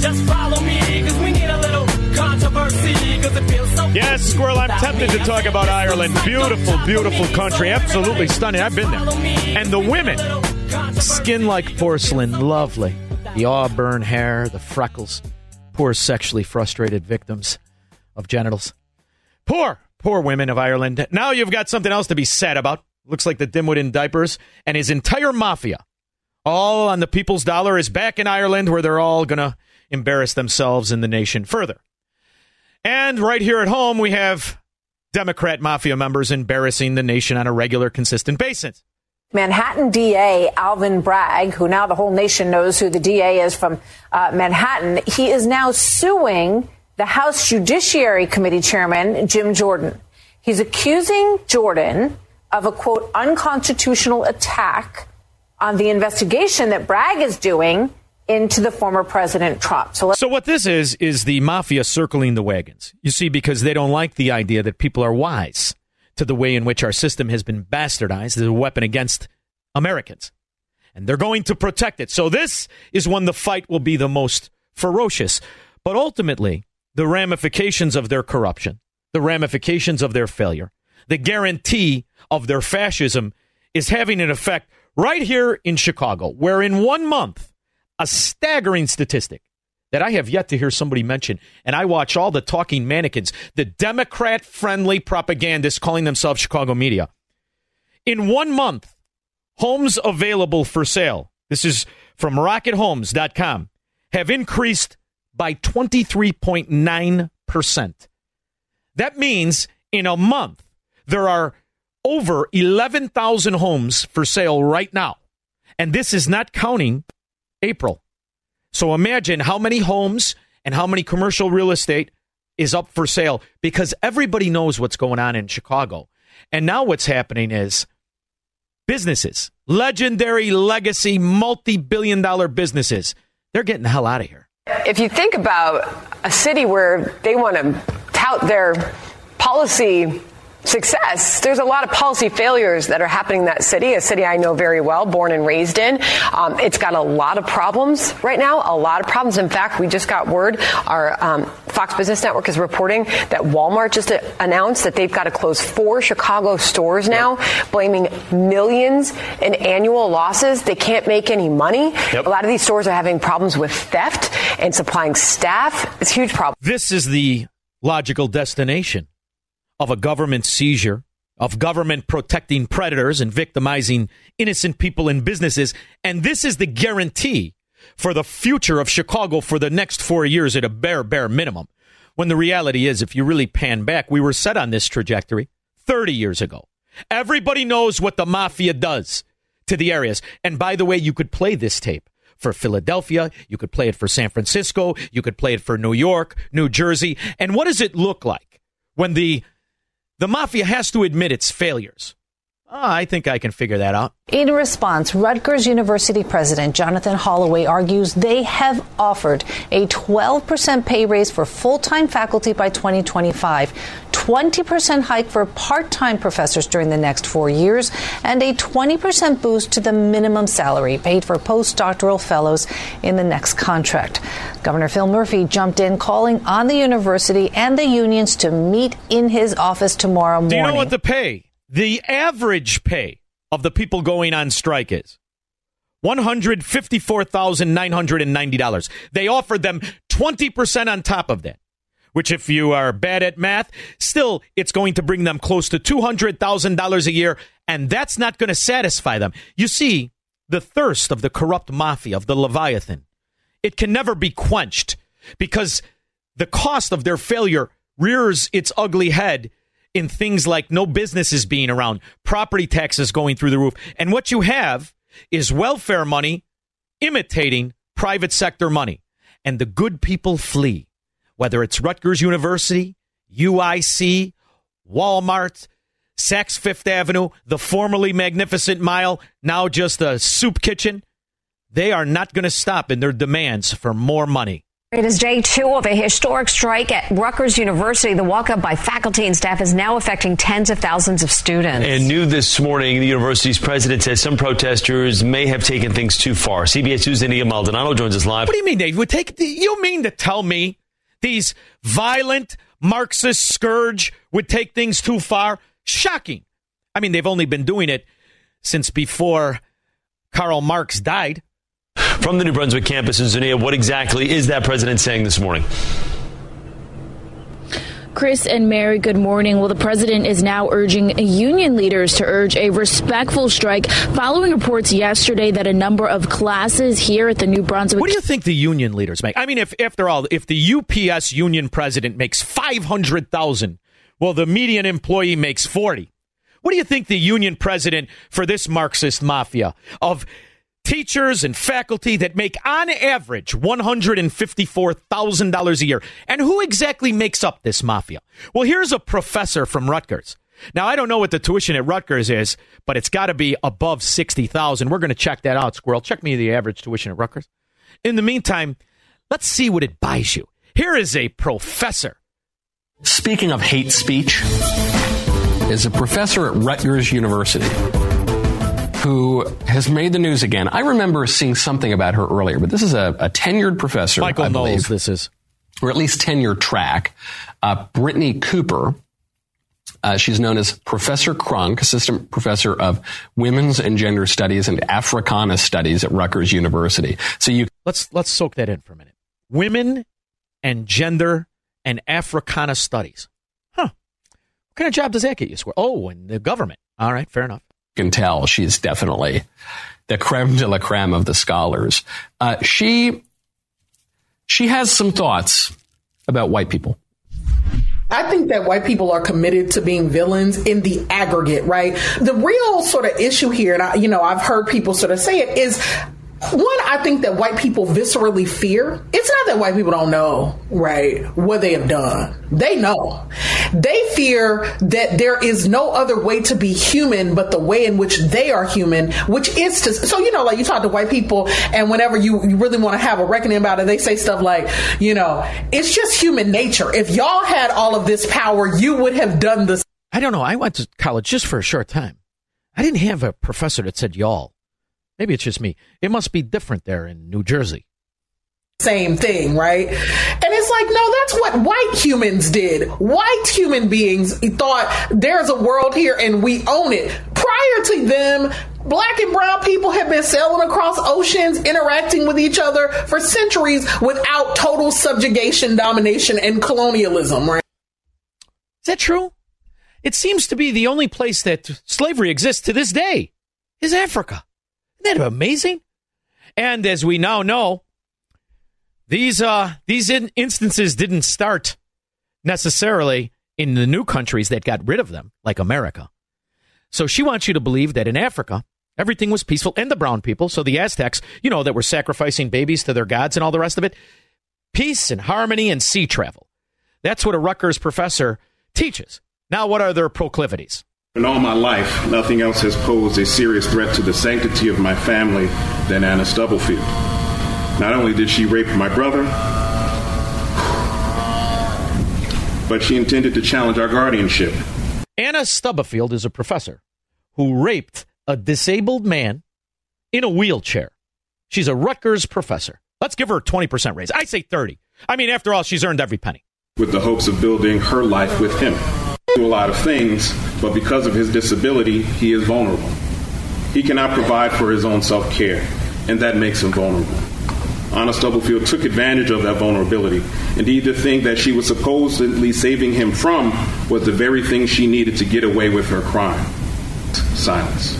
just follow me, cause we need a little controversy, cause it feels so Yes, Squirrel, I'm tempted to talk about Ireland. Beautiful, beautiful country. Absolutely stunning. I've been there. And the women, skin like porcelain, lovely. The auburn hair, the freckles. Poor sexually frustrated victims of genitals. Poor, poor women of Ireland. Now you've got something else to be sad about. Looks like the dimwit in diapers and his entire mafia, all on the people's dollar, is back in Ireland where they're all going to embarrass themselves and the nation further. And right here at home, we have Democrat mafia members embarrassing the nation on a regular, consistent basis. Manhattan DA Alvin Bragg, who now the whole nation knows who the DA is from uh, Manhattan, he is now suing the House Judiciary Committee Chairman Jim Jordan. He's accusing Jordan of a quote unconstitutional attack on the investigation that Bragg is doing into the former President Trump. So, So what this is is the mafia circling the wagons. You see, because they don't like the idea that people are wise to the way in which our system has been bastardized as a weapon against Americans. And they're going to protect it. So this is when the fight will be the most ferocious. But ultimately, the ramifications of their corruption, the ramifications of their failure, the guarantee of their fascism is having an effect right here in Chicago, where in one month, a staggering statistic that I have yet to hear somebody mention, and I watch all the talking mannequins, the Democrat friendly propagandists calling themselves Chicago media. In one month, homes available for sale, this is from rockethomes.com, have increased by 23.9%. That means in a month, there are over 11,000 homes for sale right now. And this is not counting April. So imagine how many homes and how many commercial real estate is up for sale because everybody knows what's going on in Chicago. And now what's happening is businesses, legendary legacy, multi billion dollar businesses, they're getting the hell out of here. If you think about a city where they want to tout their policy success. There's a lot of policy failures that are happening in that city, a city I know very well, born and raised in. Um, it's got a lot of problems right now, a lot of problems. In fact, we just got word, our um, Fox Business Network is reporting that Walmart just announced that they've got to close four Chicago stores now, blaming millions in annual losses. They can't make any money. Yep. A lot of these stores are having problems with theft and supplying staff. It's a huge problem. This is the logical destination of a government seizure, of government protecting predators and victimizing innocent people and businesses. And this is the guarantee for the future of Chicago for the next four years at a bare, bare minimum. When the reality is, if you really pan back, we were set on this trajectory 30 years ago. Everybody knows what the mafia does to the areas. And by the way, you could play this tape for Philadelphia. You could play it for San Francisco. You could play it for New York, New Jersey. And what does it look like when the the mafia has to admit its failures. Oh, I think I can figure that out. In response, Rutgers University President Jonathan Holloway argues they have offered a 12% pay raise for full time faculty by 2025, 20% hike for part time professors during the next four years, and a 20% boost to the minimum salary paid for postdoctoral fellows in the next contract. Governor Phil Murphy jumped in, calling on the university and the unions to meet in his office tomorrow morning. Do you know what the pay, the average pay of the people going on strike is? $154,990. They offered them 20% on top of that, which, if you are bad at math, still it's going to bring them close to $200,000 a year, and that's not going to satisfy them. You see, the thirst of the corrupt mafia, of the Leviathan, it can never be quenched because the cost of their failure rears its ugly head in things like no businesses being around, property taxes going through the roof. And what you have is welfare money imitating private sector money. And the good people flee, whether it's Rutgers University, UIC, Walmart, Saks Fifth Avenue, the formerly magnificent mile, now just a soup kitchen. They are not going to stop in their demands for more money. It is day two of a historic strike at Rutgers University. The walkout by faculty and staff is now affecting tens of thousands of students. And new this morning, the university's president says some protesters may have taken things too far. CBS News' Zinnia Maldonado joins us live. What do you mean they would take? You mean to tell me these violent Marxist scourge would take things too far? Shocking. I mean, they've only been doing it since before Karl Marx died. From the New Brunswick campus Zinnia, what exactly is that president saying this morning? Chris and Mary, good morning. Well, the president is now urging union leaders to urge a respectful strike following reports yesterday that a number of classes here at the New Brunswick. What do you think the union leaders make? I mean, if after all, if the UPS union president makes five hundred thousand, well, the median employee makes forty. What do you think the union president for this Marxist mafia of teachers and faculty that make on average $154,000 a year. And who exactly makes up this mafia? Well, here's a professor from Rutgers. Now, I don't know what the tuition at Rutgers is, but it's got to be above 60,000. We're going to check that out, Squirrel. Check me the average tuition at Rutgers. In the meantime, let's see what it buys you. Here is a professor. Speaking of hate speech, is a professor at Rutgers University who has made the news again. I remember seeing something about her earlier, but this is a, a tenured professor. Michael I believe, this is. Or at least tenure track. Uh, Brittney Cooper. Uh, she's known as Professor Crunk, Assistant Professor of Women's and Gender Studies and Africana Studies at Rutgers University. So you let's let's soak that in for a minute. Women and gender and Africana studies. Huh. What kind of job does that get you? Square. Oh, in the government. All right, fair enough can tell she's definitely the creme de la creme of the scholars. Uh, she she has some thoughts about white people. I think that white people are committed to being villains in the aggregate, right? The real sort of issue here, and I, you know, I've heard people sort of say it, is one, I think that white people viscerally fear. It's not that white people don't know, right, what they have done. They know. They fear that there is no other way to be human but the way in which they are human, which is to, so, you know, like you talk to white people and whenever you, you really want to have a reckoning about it, they say stuff like, you know, it's just human nature. If y'all had all of this power, you would have done this. I don't know. I went to college just for a short time. I didn't have a professor that said y'all. Maybe it's just me. It must be different there in New Jersey. Same thing, right? And it's like, no, that's what white humans did. White human beings thought there's a world here and we own it. Prior to them, black and brown people have been sailing across oceans, interacting with each other for centuries without total subjugation, domination, and colonialism, right? Is that true? It seems to be the only place that slavery exists to this day is Africa. Isn't that amazing? And as we now know, these uh, these in- instances didn't start necessarily in the new countries that got rid of them, like America. So she wants you to believe that in Africa, everything was peaceful, and the brown people, so the Aztecs, you know, that were sacrificing babies to their gods and all the rest of it, peace and harmony and sea travel. That's what a Rutgers professor teaches. Now, what are their proclivities? In all my life, nothing else has posed a serious threat to the sanctity of my family than Anna Stubblefield. Not only did she rape my brother, but she intended to challenge our guardianship. Anna Stubblefield is a professor who raped a disabled man in a wheelchair. She's a Rutgers professor. Let's give her a 20% raise. I say 30. I mean, after all, she's earned every penny. With the hopes of building her life with him. Do a lot of things, but because of his disability, he is vulnerable. He cannot provide for his own self care. and that makes him vulnerable. Anna Stubblefield took advantage of that vulnerability. Indeed, the thing that she was supposedly saving him from was the very thing she needed to get away with her crime silence.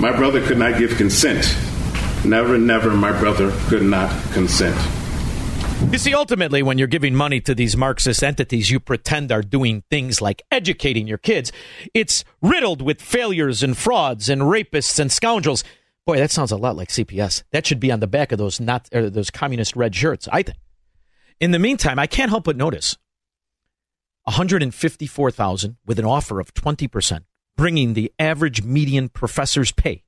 My brother could not give consent. Never, never, my brother could not consent. You see, ultimately, when you're giving money to these Marxist entities you pretend are doing things like educating your kids, it's riddled with failures and frauds and rapists and scoundrels. Boy, that sounds a lot like CPS. That should be on the back of those not uh, those communist red shirts. I think. In the meantime, I can't help but notice 154,000 with an offer of 20%, bringing the average median professor's pay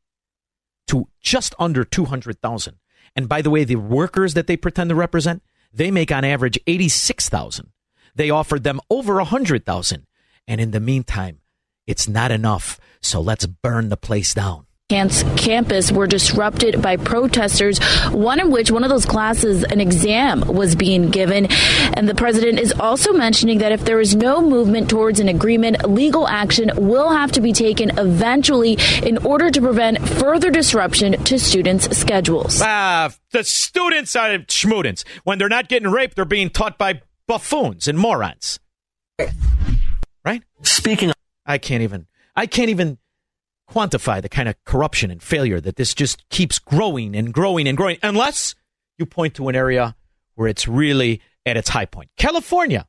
to just under 200,000. And by the way, the workers that they pretend to represent, they make on average 86,000. They offered them over 100,000. And in the meantime, it's not enough. So let's burn the place down campus were disrupted by protesters, one in which one of those classes, an exam, was being given. And the president is also mentioning that if there is no movement towards an agreement, legal action will have to be taken eventually in order to prevent further disruption to students' schedules. Ah, the students are schmudents. When they're not getting raped, they're being taught by buffoons and morons. Right? Speaking of- I can't even. I can't even quantify the kind of corruption and failure that this just keeps growing and growing and growing, unless you point to an area where it's really at its high point. California.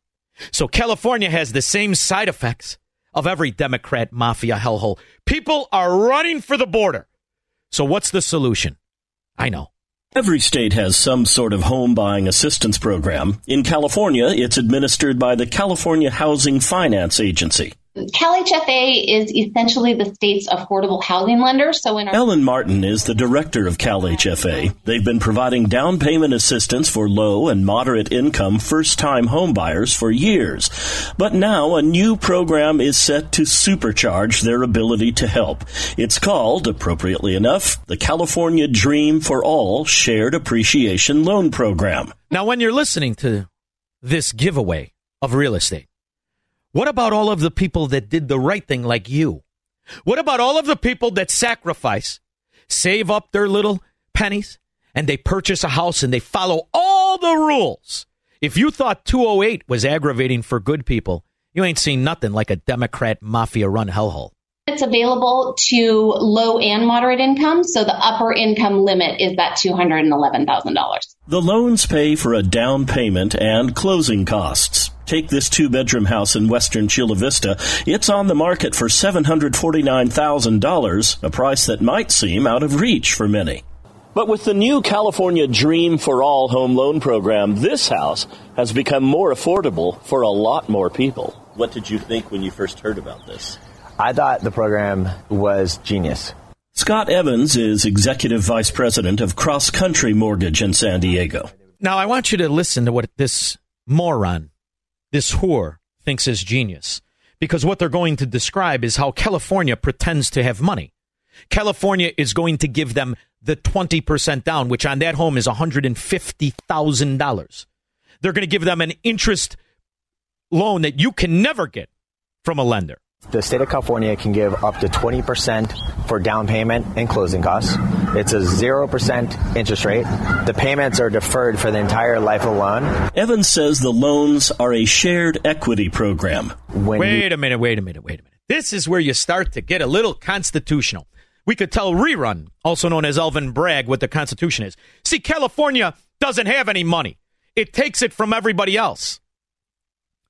So California has the same side effects of every Democrat mafia hellhole. People are running for the border. So what's the solution? I know. Every state has some sort of home buying assistance program. In California, it's administered by the California Housing Finance Agency. CalHFA is essentially the state's affordable housing lender. So in our- Ellen Martin is the director of CalHFA. They've been providing down payment assistance for low and moderate income first time homebuyers for years. But now a new program is set to supercharge their ability to help. It's called, appropriately enough, the California Dream for All Shared Appreciation Loan Program. Now, when you're listening to this giveaway of real estate, what about all of the people that did the right thing like you? What about all of the people that sacrifice, save up their little pennies, and they purchase a house and they follow all the rules? If you thought 208 was aggravating for good people, you ain't seen nothing like a Democrat mafia run hellhole. It's available to low and moderate income, so the upper income limit is that $211,000. The loans pay for a down payment and closing costs. Take this two bedroom house in western Chula Vista. It's on the market for $749,000, a price that might seem out of reach for many. But with the new California Dream for All home loan program, this house has become more affordable for a lot more people. What did you think when you first heard about this? I thought the program was genius. Scott Evans is executive vice president of Cross Country Mortgage in San Diego. Now, I want you to listen to what this moron, this whore, thinks is genius. Because what they're going to describe is how California pretends to have money. California is going to give them the 20% down, which on that home is $150,000. They're going to give them an interest loan that you can never get from a lender. The state of California can give up to 20% for down payment and closing costs. It's a 0% interest rate. The payments are deferred for the entire life of the loan. Evans says the loans are a shared equity program. When wait you- a minute, wait a minute, wait a minute. This is where you start to get a little constitutional. We could tell Rerun, also known as Elvin Bragg, what the Constitution is. See, California doesn't have any money. It takes it from everybody else.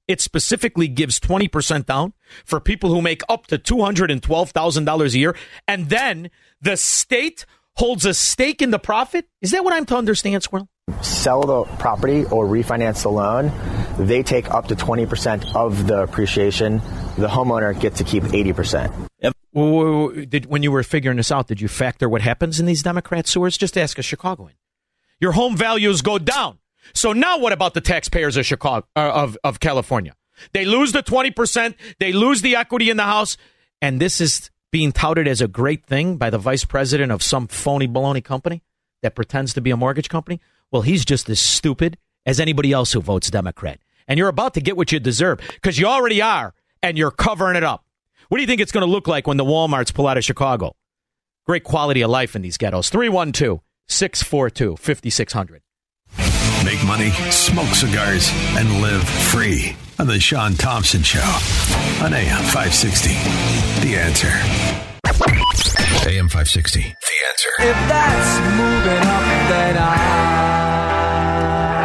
It specifically gives 20% down for people who make up to $212,000 a year. And then the state holds a stake in the profit. Is that what I'm to understand, Squirrel? Sell the property or refinance the loan. They take up to 20% of the appreciation. The homeowner gets to keep 80%. Did, when you were figuring this out, did you factor what happens in these Democrat sewers? Just ask a Chicagoan. Your home values go down. So now what about the taxpayers of Chicago uh, of of California? They lose the 20%, they lose the equity in the house, and this is being touted as a great thing by the vice president of some phony baloney company that pretends to be a mortgage company. Well, he's just as stupid as anybody else who votes Democrat. And you're about to get what you deserve because you already are, and you're covering it up. What do you think it's going to look like when the Walmarts pull out of Chicago? great quality of life in these ghettos. 312 642 5600. Make money, smoke cigars, and live free on the Shaun Thompson Show on AM 560. The answer. AM 560. The answer. If that's moving up, then I.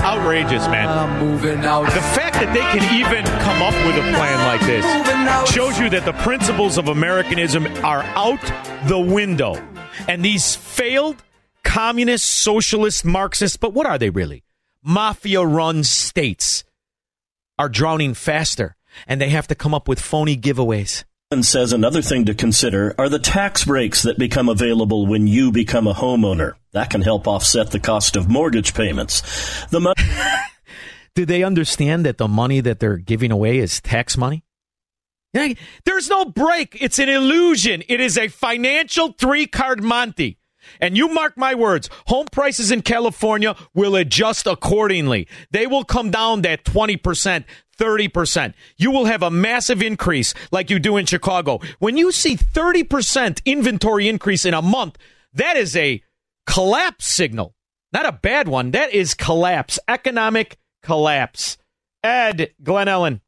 Outrageous, man. moving out. The fact that they can even come up with a plan like this shows you that the principles of Americanism are out the window. And these failed communist, socialist, Marxist, but what are they really? Mafia run states are drowning faster, and they have to come up with phony giveaways. And says another thing to consider are the tax breaks that become available when you become a homeowner. That can help offset the cost of mortgage payments. The mo- Do they understand that the money that they're giving away is tax money? There's no break. It's an illusion. It is a financial three card Monty. And you mark my words, home prices in California will adjust accordingly. They will come down that 20%, 30%. You will have a massive increase like you do in Chicago. When you see 30% inventory increase in a month, that is a collapse signal. Not a bad one. That is collapse, economic collapse. Ed, Glen Ellyn.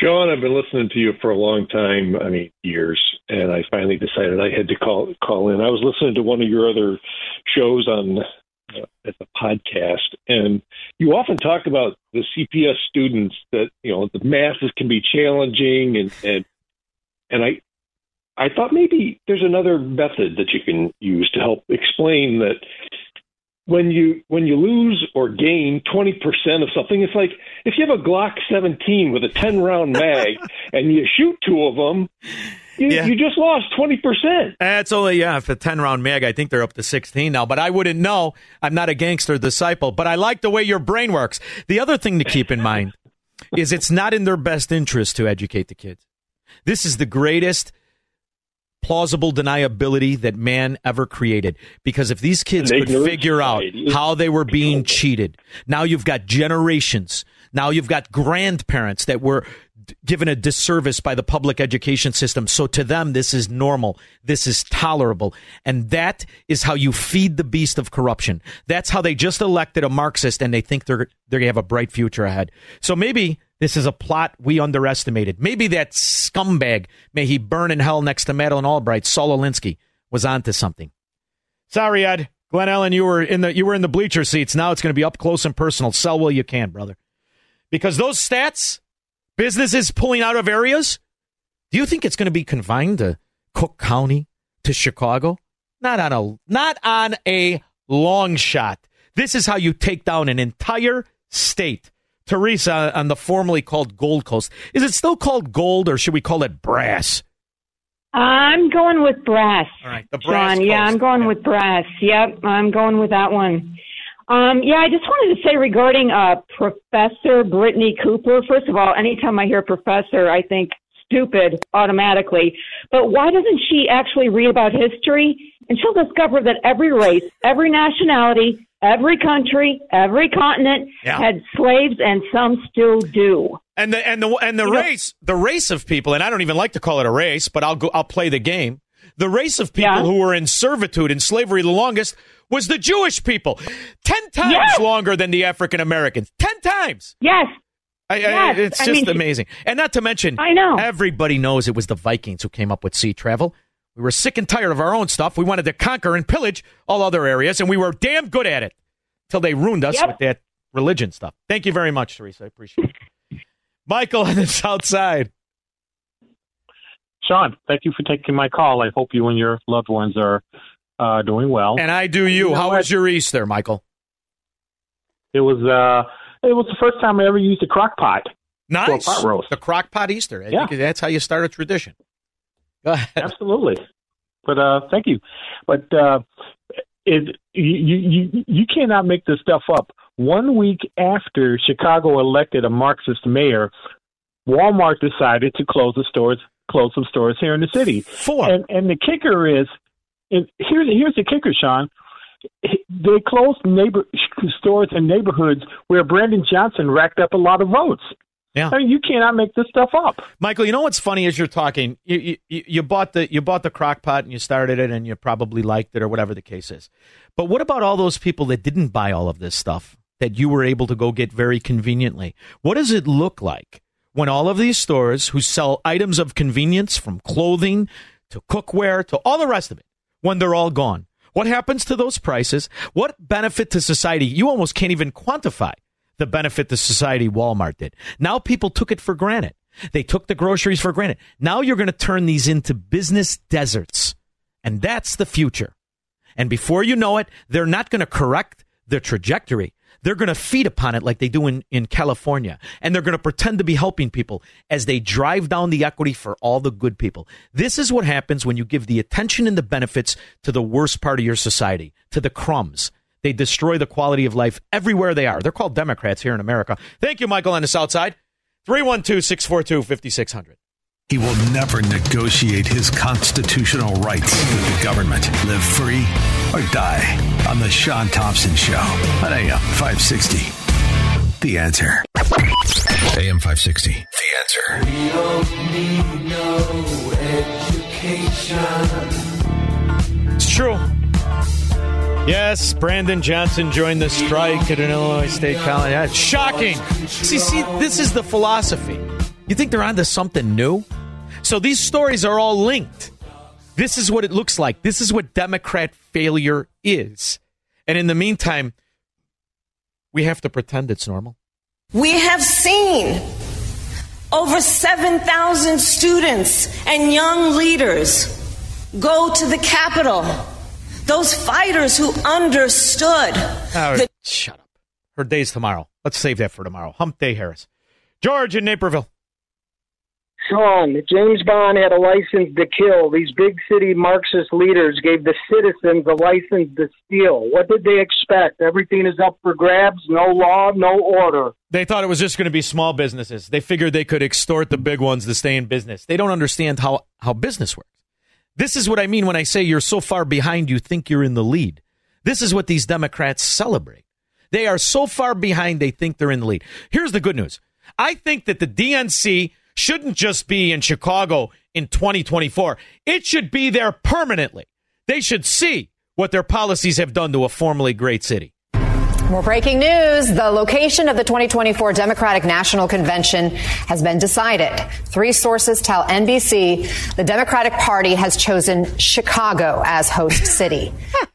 Shaun, I've been listening to you for a long time. I mean, years, and I finally decided I had to call call in. I was listening to one of your other shows on uh, as a podcast, and you often talk about the CPS students that you know the masses can be challenging, and and and I I thought maybe there's another method that you can use to help explain that when you when you lose or gain 20% of something it's like if you have a Glock 17 with a 10 round mag and you shoot two of them you, Yeah. you just lost 20%. That's only yeah, for ten round mag. I think they're up to sixteen now, but I wouldn't know. I'm not a gangster disciple, but I like the way your brain works. The other thing to keep in mind is it's not in their best interest to educate the kids. This is the greatest plausible deniability that man ever created. Because if these kids could figure out how they were being cheated, now you've got generations. Now you've got grandparents that were given a disservice by the public education system. So to them, this is normal. This is tolerable. And that is how you feed the beast of corruption. That's how they just elected a Marxist and they think they're, they're going to have a bright future ahead. So maybe this is a plot we underestimated. Maybe that scumbag, may he burn in hell next to Madeleine Albright, Saul Alinsky, was onto something. Sorry, Ed. Glen Ellyn, you were in the you were in the bleacher seats. Now it's going to be up close and personal. Sell while you can, brother. Because those stats, businesses pulling out of areas, do you think it's going to be confined to Cook County, to Chicago? Not on a not on a long shot. This is how you take down an entire state. Teresa on the formerly called Gold Coast. Is it still called gold or should we call it brass? I'm going with brass. All right, the brass Shaun. Yeah. I'm going with brass. Yep, I'm going with that one. Um, yeah, I just wanted to say regarding uh, Professor Brittney Cooper. First of all, anytime I hear professor, I think stupid automatically. But why doesn't she actually read about history? And she'll discover that every race, every nationality, every country, every continent Yeah. had slaves, and some still do. And the and the and the race, the race of people, and I don't even like to call it a race, but I'll go. I'll play the game. The race of people who were in servitude and slavery the longest was the Jewish people, ten times Yes! longer than the African Americans. Ten times. Yes. I, I- Yes. it's I just mean, amazing. And not to mention, I know. everybody knows it was the Vikings who came up with sea travel. We were sick and tired of our own stuff. We wanted to conquer and pillage all other areas, and we were damn good at it until they ruined us Yep. with that religion stuff. Thank you very much, Teresa. I appreciate it. Michael on the south side. Shaun, thank you for taking my call. I hope you and your loved ones are uh, doing well. And I do you. know How what? was your Easter, Michael? It was uh, it was the first time I ever used a crock pot. Nice. For a pot roast. The crock pot Easter. I Yeah. think that's how you start a tradition. Go ahead. Absolutely. But uh, thank you. But uh, it, you, you you cannot make this stuff up. One week after Chicago elected a Marxist mayor, Walmart decided to close the stores, close some stores here in the city. Four. And and the kicker is, and here's here's the kicker, Shaun. They closed neighbor stores in neighborhoods where Brandon Johnson racked up a lot of votes. Yeah. I mean, you cannot make this stuff up. Michael, you know what's funny as you're talking, you, you, you bought the you bought the crock pot and you started it and you probably liked it or whatever the case is. But what about all those people that didn't buy all of this stuff that you were able to go get very conveniently? What does it look like when all of these stores who sell items of convenience from clothing to cookware to all the rest of it when they're all gone? What happens to those prices? What benefit to society? You almost can't even quantify the benefit to society Walmart did. Now people took it for granted. They took the groceries for granted. Now you're going to turn these into business deserts. And that's the future. And before you know it, they're not going to correct their trajectory. They're going to feed upon it like they do in, in California. And they're going to pretend to be helping people as they drive down the equity for all the good people. This is what happens when you give the attention and the benefits to the worst part of your society, to the crumbs. They destroy the quality of life everywhere they are. They're called Democrats here in America. Thank you, Michael, on the South Side. 312 642 5600. He will never negotiate his constitutional rights with the government. Live free or die on The Shaun Thompson Show on AM 560. The answer. AM 560. The answer. We don't need no education. It's true. Yes, Brandon Johnson joined the strike at an Illinois State College. It's shocking. See, see, this is the philosophy. You think they're onto something new? So these stories are all linked. This is what it looks like. This is what Democrat failure is. And in the meantime, we have to pretend it's normal. We have seen over 7,000 students and young leaders go to the Capitol. Those fighters who understood. Oh, the- shut up. Her day's tomorrow. Let's save that for tomorrow. Hump Day, Harris. George in Naperville. Shaun, James Bond had a license to kill. These big city Marxist leaders gave the citizens a license to steal. What did they expect? Everything is up for grabs, no law, no order. They thought it was just going to be small businesses. They figured they could extort the big ones to stay in business. They don't understand how, how business works. This is what I mean when I say you're so far behind you think you're in the lead. This is what these Democrats celebrate. They are so far behind they think they're in the lead. Here's the good news. I think that the DNC shouldn't just be in Chicago in 2024. It should be there permanently. They should see what their policies have done to a formerly great city. More breaking news. The location of the 2024 Democratic National Convention has been decided. Three sources tell NBC the Democratic Party has chosen Chicago as host city.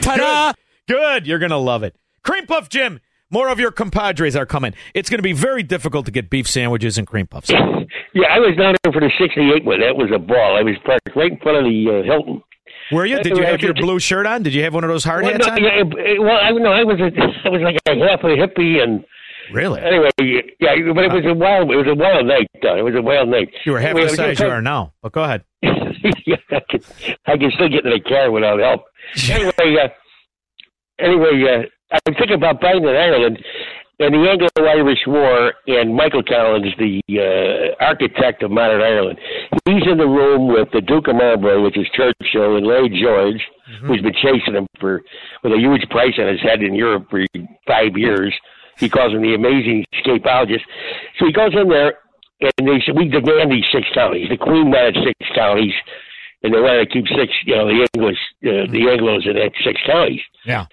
Ta-da! Good. You're going to love it. Cream Puff Jim, more of your compadres are coming. It's going to be very difficult to get beef sandwiches and cream puffs. Yeah, I was down there for the '68 one. That was a ball. I was parked right in front of the uh, Hilton. Were you? Did you have your blue shirt on? Did you have one of those hard Well, hats no, on? yeah, well, I no, I was a, I was like a half a hippie, and really, anyway, yeah, but it was a wild, it was a wild night. Though. It was a wild night. You were half Anyway, the size you are now. But go ahead. yeah, I can, I can still get in the car without help. Anyway, uh, anyway, uh, I'm thinking about buying in Ireland, and the Anglo-Irish War, and Michael Collins, the uh, architect of modern Ireland, he's in the room with the Duke of Marlborough, which is Churchill, and Lloyd George, who's been chasing him for with a huge price on his head in Europe for five years. He calls him the amazing escapologist. So he goes in there, and they said, "We demand these six counties." The Queen wanted six counties, and they wanted to keep six, you know, the English, uh, the Anglos in that six counties. Yeah.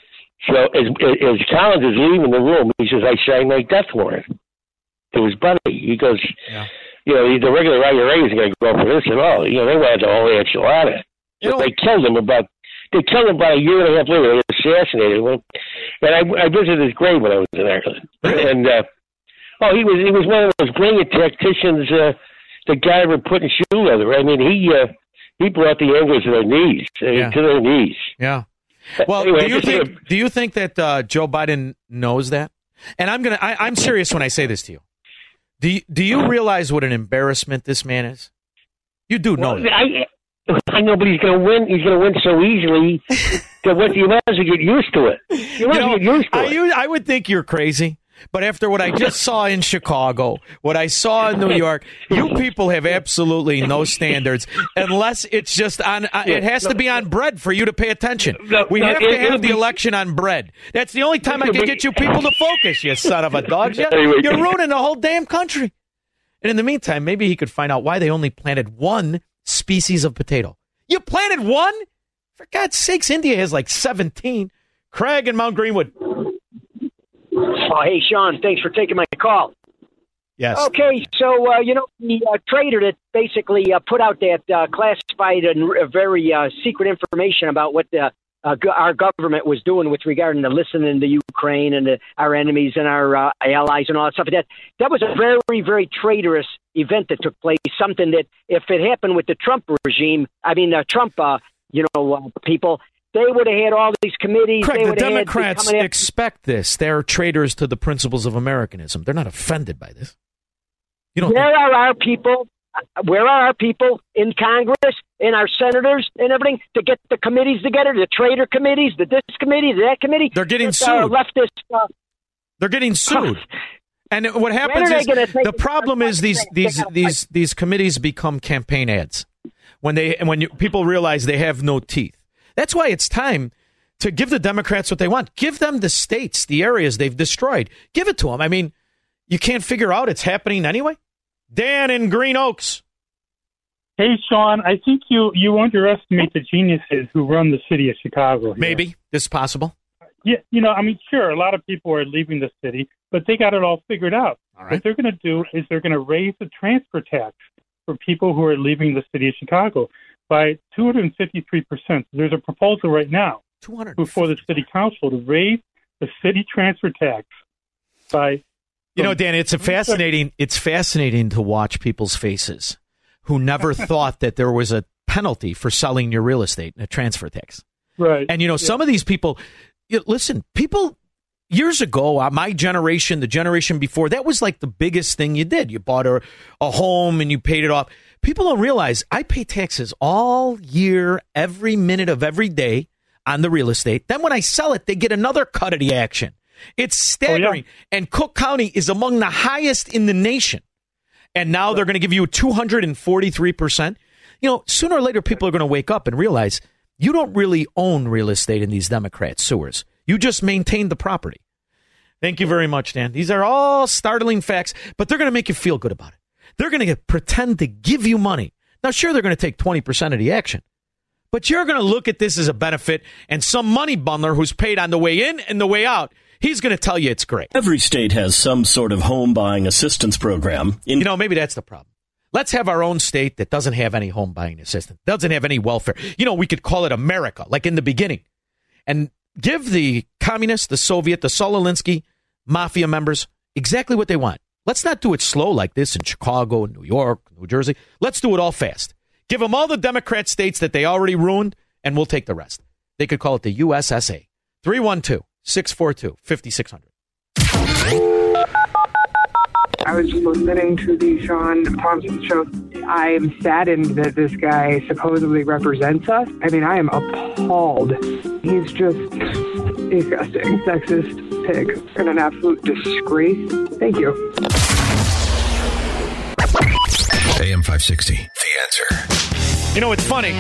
So as, as Collins is leaving the room, he says, "I signed my death warrant." To his buddy, he goes, "You know, the regular IRA isn't going to go for this at all. You know, they wanted the whole enchilada. So they killed him about." They killed him about a year and a half later. They assassinated him, and I, I visited his grave when I was in Ireland. And uh, oh, he was he was one of those brilliant tacticians uh, that got ever put in shoe leather. I mean, he uh, he brought the Anglos to their knees, uh, Yeah. to their knees. Yeah. Well, Anyway, do you think do you think that uh, Joe Biden knows that? And I'm gonna I, I'm serious when I say this to you. Do you, do you realize what an embarrassment this man is? You do know Well, that. I, I know, but he's going to win. He's going to win so easily that what you might as well get used to it. You might get used to I, it. I would think you're crazy. But after what I just saw in Chicago, what I saw in New York, you people have absolutely no standards unless it's just on. Uh, it has to be on bread for you to pay attention. We have to have the election on bread. That's the only time I can get you people to focus. You son of a dog! You're ruining the whole damn country. And in the meantime, maybe he could find out why they only planted one species of potato. You planted one? For God's sakes, India has like 17. Craig and Mount Greenwood. Oh, hey, Shaun, thanks for taking my call. Yes. Okay, so, uh, you know, the uh, trader that basically uh, put out that uh, classified and very uh, secret information about what the, uh, go- our government was doing with regarding to listening to Ukraine and the, our enemies and our uh, allies and all that stuff. That that was a very, very traitorous event that took place. Something that, if it happened with the Trump regime, I mean, uh, Trump, uh, you know, uh, people, they would have had all these committees. They the Democrats expect this. They're traitors to the principles of Americanism. They're not offended by this. You don't where are our people? Where are our people in Congress in our senators and everything to get the committees together, the trader committees, the this committee, the that committee? They're getting uh, sued. leftist. Uh, They're getting sued. And what happens When are they is the problem is these these these these committees become campaign ads when they and when you, people realize they have no teeth. That's why it's time to give the Democrats what they want. Give them the states, the areas they've destroyed. Give it to them. I mean, you can't figure out it's happening anyway. Dan in Green Oaks. Hey, Shaun, I think you, you underestimate the geniuses who run the city of Chicago. Here. Maybe this is possible. Yeah, you know, I mean, sure, a lot of people are leaving the city, but they got it all figured out. What they're going to do is they're going to raise the transfer tax for people who are leaving the city of Chicago by 253%. There's a proposal right now before the city council to raise the city transfer tax by You know, Dan, it's a fascinating. It's fascinating to watch people's faces who never thought that there was a penalty for selling your real estate, a transfer tax. Right. And you know, some of these people, you- listen, people years ago, uh, my generation, the generation before, that was like the biggest thing you did. You bought a, a home and you paid it off. People don't realize I pay taxes all year, every minute of every day on the real estate. Then when I sell it, they get another cut of the action. It's oh, staggering. And Cook County is among the highest in the nation. And now they're going to give you 243%. You know, sooner or later, people are going to wake up and realize you don't really own real estate in these Democrat sewers. You just maintain the property. Thank you very much, Dan. These are all startling facts, but they're going to make you feel good about it. They're going to pretend to give you money. Now, sure, they're going to take 20% of the action, but you're going to look at this as a benefit, and some money bundler who's paid on the way in and the way out, he's going to tell you it's great. Every state has some sort of home buying assistance program. you know, maybe that's the problem. Let's have our own state that doesn't have any home buying assistance, doesn't have any welfare. You know, we could call it America, like in the beginning, and give the communists, the Soviet, the Saul Alinsky mafia members exactly what they want. Let's not do it slow like this in Chicago, New York, New Jersey. Let's do it all fast. Give them all the Democrat states that they already ruined, and we'll take the rest. They could call it the USSA. 312 642 5600. I was listening to the Shaun Thompson show. I am saddened that this guy supposedly represents us. I mean, I am appalled. He's just disgusting, sexist pig, and an absolute disgrace. Thank you. AM 560. The answer. You know, it's funny.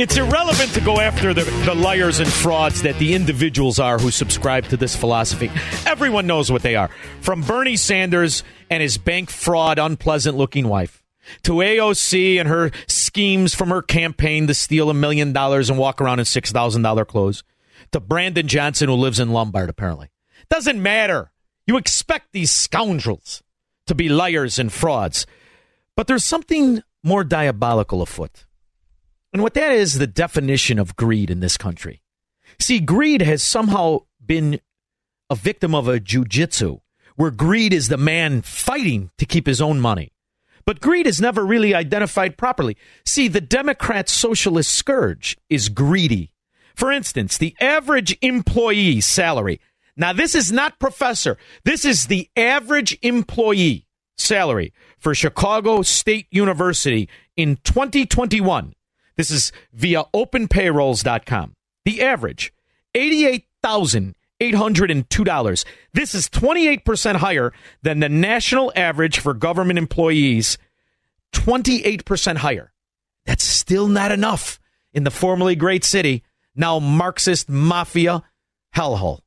It's irrelevant to go after the, the liars and frauds that the individuals are who subscribe to this philosophy. Everyone knows what they are. From Bernie Sanders and his bank fraud, unpleasant looking wife, to AOC and her schemes from her campaign to steal a million dollars and walk around in $6,000 clothes, to Brandon Johnson, who lives in Lombard, apparently. Doesn't matter. You expect these scoundrels to be liars and frauds. But there's something more diabolical afoot. And what that is the definition of greed in this country. See, greed has somehow been a victim of a jujitsu where greed is the man fighting to keep his own money. But greed is never really identified properly. See, the Democrat socialist scourge is greedy. For instance, the average employee salary. Now, this is not professor. This is the average employee salary for Chicago State University in 2021. This is via openpayrolls.com. The average $88,802. This is 28% higher than the national average for government employees. 28% higher. That's still not enough in the formerly great city, now Marxist mafia hellhole.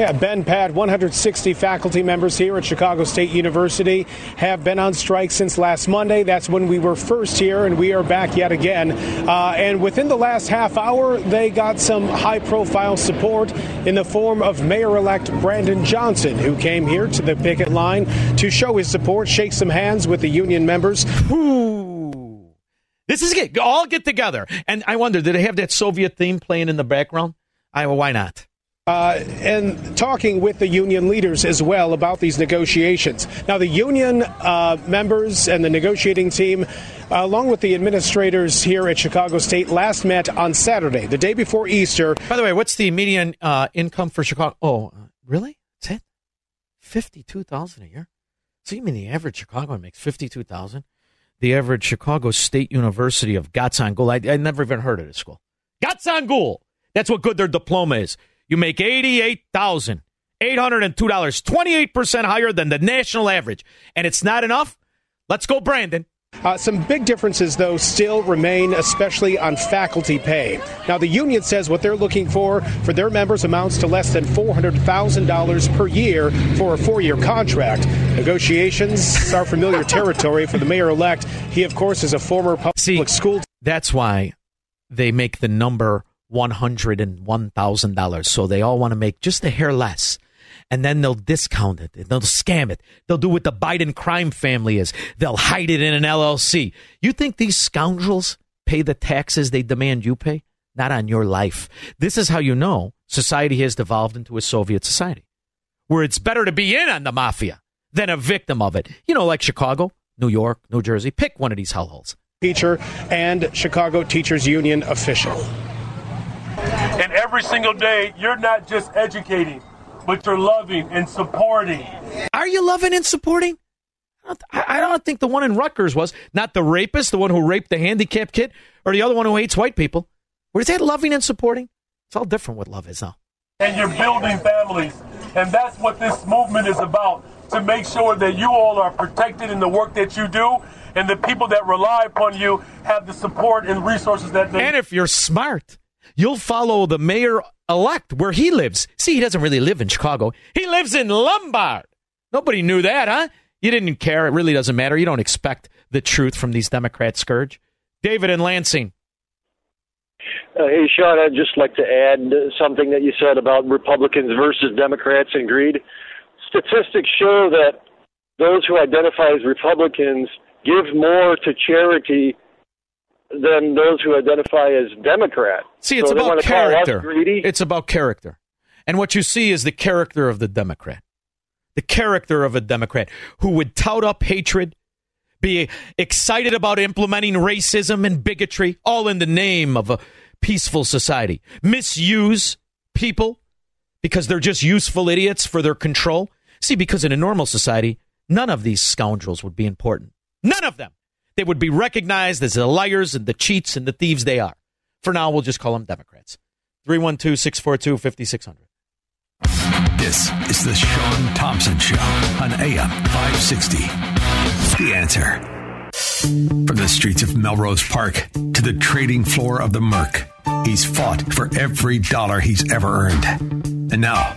Yeah, Ben Pat, 160 faculty members here at Chicago State University have been on strike since last Monday. That's when we were first here, and we are back yet again. Uh, and within the last half hour, they got some high profile support in the form of Mayor elect Brandon Johnson, who came here to the picket line to show his support, shake some hands with the union members. Ooh. This is it. All get together. And I wonder, did they have that Soviet theme playing in the background? I, why not? Uh, and talking with the union leaders as well about these negotiations. Now, the union uh, members and the negotiating team, along with the administrators here at Chicago State, last met on Saturday, the day before Easter. By the way, what's the median uh, income for Chicago? Oh, really? That's it? Fifty-two thousand a year. So you mean the average Chicagoan makes fifty-two thousand? The average Chicago State University of Gatsangul. I, I never even heard of this school. Gatsangul. That's what good their diploma is. You make eighty-eight thousand eight hundred and two dollars, twenty-eight percent higher than the national average, and it's not enough. Let's go, Brandon. Uh, some big differences, though, still remain, especially on faculty pay. Now, the union says what they're looking for for their members amounts to less than $400,000 per year for a four year contract. Negotiations are familiar territory for the mayor elect. He, of course, is a former public See, school. That's why they make the number $101,000. So they all want to make just a hair less. And then they'll discount it. They'll scam it. They'll do what the Biden crime family is. They'll hide it in an LLC. You think these scoundrels pay the taxes they demand you pay? Not on your life. This is how you know society has devolved into a Soviet society where it's better to be in on the mafia than a victim of it. You know, like Chicago, New York, New Jersey. Pick one of these hellholes. Teacher and Chicago Teachers Union official. And every single day, you're not just educating, but you're loving and supporting. Are you loving and supporting? I don't think the one in Rutgers was not the rapist, the one who raped the handicapped kid, or the other one who hates white people. Where's that loving and supporting? It's all different what love is now. And you're building families. And that's what this movement is about to make sure that you all are protected in the work that you do and the people that rely upon you have the support and resources that they And if you're smart, you'll follow the mayor elect where he lives. See, he doesn't really live in Chicago. He lives in Lombard. Nobody knew that, huh? You didn't care. It really doesn't matter. You don't expect the truth from these Democrat scourge. David and Lansing. Uh, hey, Shaun, I'd just like to add something that you said about Republicans versus Democrats and greed. Statistics show that those who identify as Republicans give more to charity than those who identify as Democrat. See, it's so about want to call us character. It's about character. And what you see is the character of the Democrat. The character of a Democrat who would tout up hatred, be excited about implementing racism and bigotry, all in the name of a peaceful society. Misuse people because they're just useful idiots for their control. See, because in a normal society, none of these scoundrels would be important. None of them. They would be recognized as the liars and the cheats and the thieves they are. For now, we'll just call them Democrats. 312 642 5600. This is the Shaun Thompson Show on AM 560. The answer. From the streets of Melrose Park to the trading floor of the Merc, he's fought for every dollar he's ever earned. And now,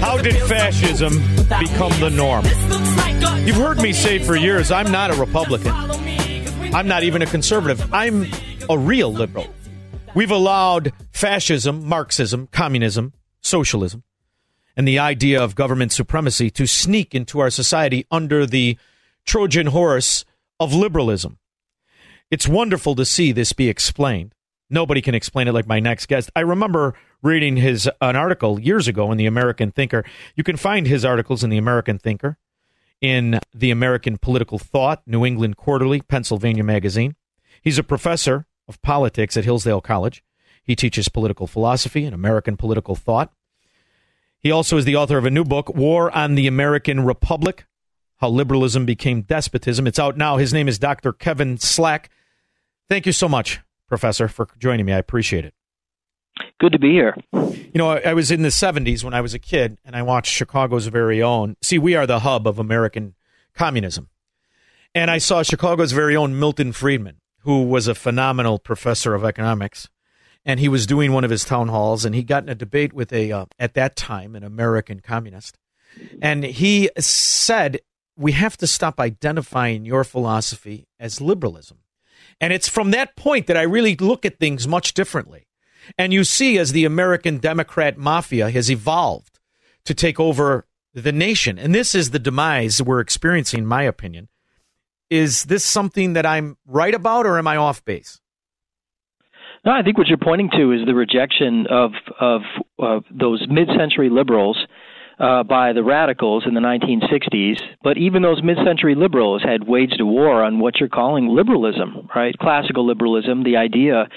How did fascism become the norm? You've heard me say for years I'm not a Republican. I'm not even a conservative. I'm a real liberal. We've allowed fascism, Marxism, communism, socialism, and the idea of government supremacy to sneak into our society under the Trojan horse of liberalism. It's wonderful to see this be explained. Nobody can explain it like my next guest. I remember reading his an article years ago in the American Thinker. You can find his articles in the American Thinker. in the American Political Thought, New England Quarterly, Pennsylvania Magazine. He's a professor of politics at Hillsdale College. He teaches political philosophy and American political thought. He also is the author of a new book, War on the American Republic How Liberalism Became Despotism. It's out now. His name is Dr. Kevin Slack. Thank you so much, Professor, for joining me. I appreciate it. Good to be here. You know, I, I was in the 70s when I was a kid, and I watched Chicago's very own. See, we are the hub of American communism. And I saw Chicago's very own Milton Friedman, who was a phenomenal professor of economics. And he was doing one of his town halls, and he got in a debate with a, uh, at that time, an American communist. And he said, We have to stop identifying your philosophy as liberalism. And it's from that point that I really look at things much differently. And you see, as the American Democrat mafia has evolved to take over the nation, and this is the demise we're experiencing, in my opinion. Is this something that I'm right about, or am I off base? No, I think what you're pointing to is the rejection of of, of those mid-century liberals uh, by the radicals in the 1960s. But even those mid-century liberals had waged a war on what you're calling liberalism, right? Classical liberalism, the idea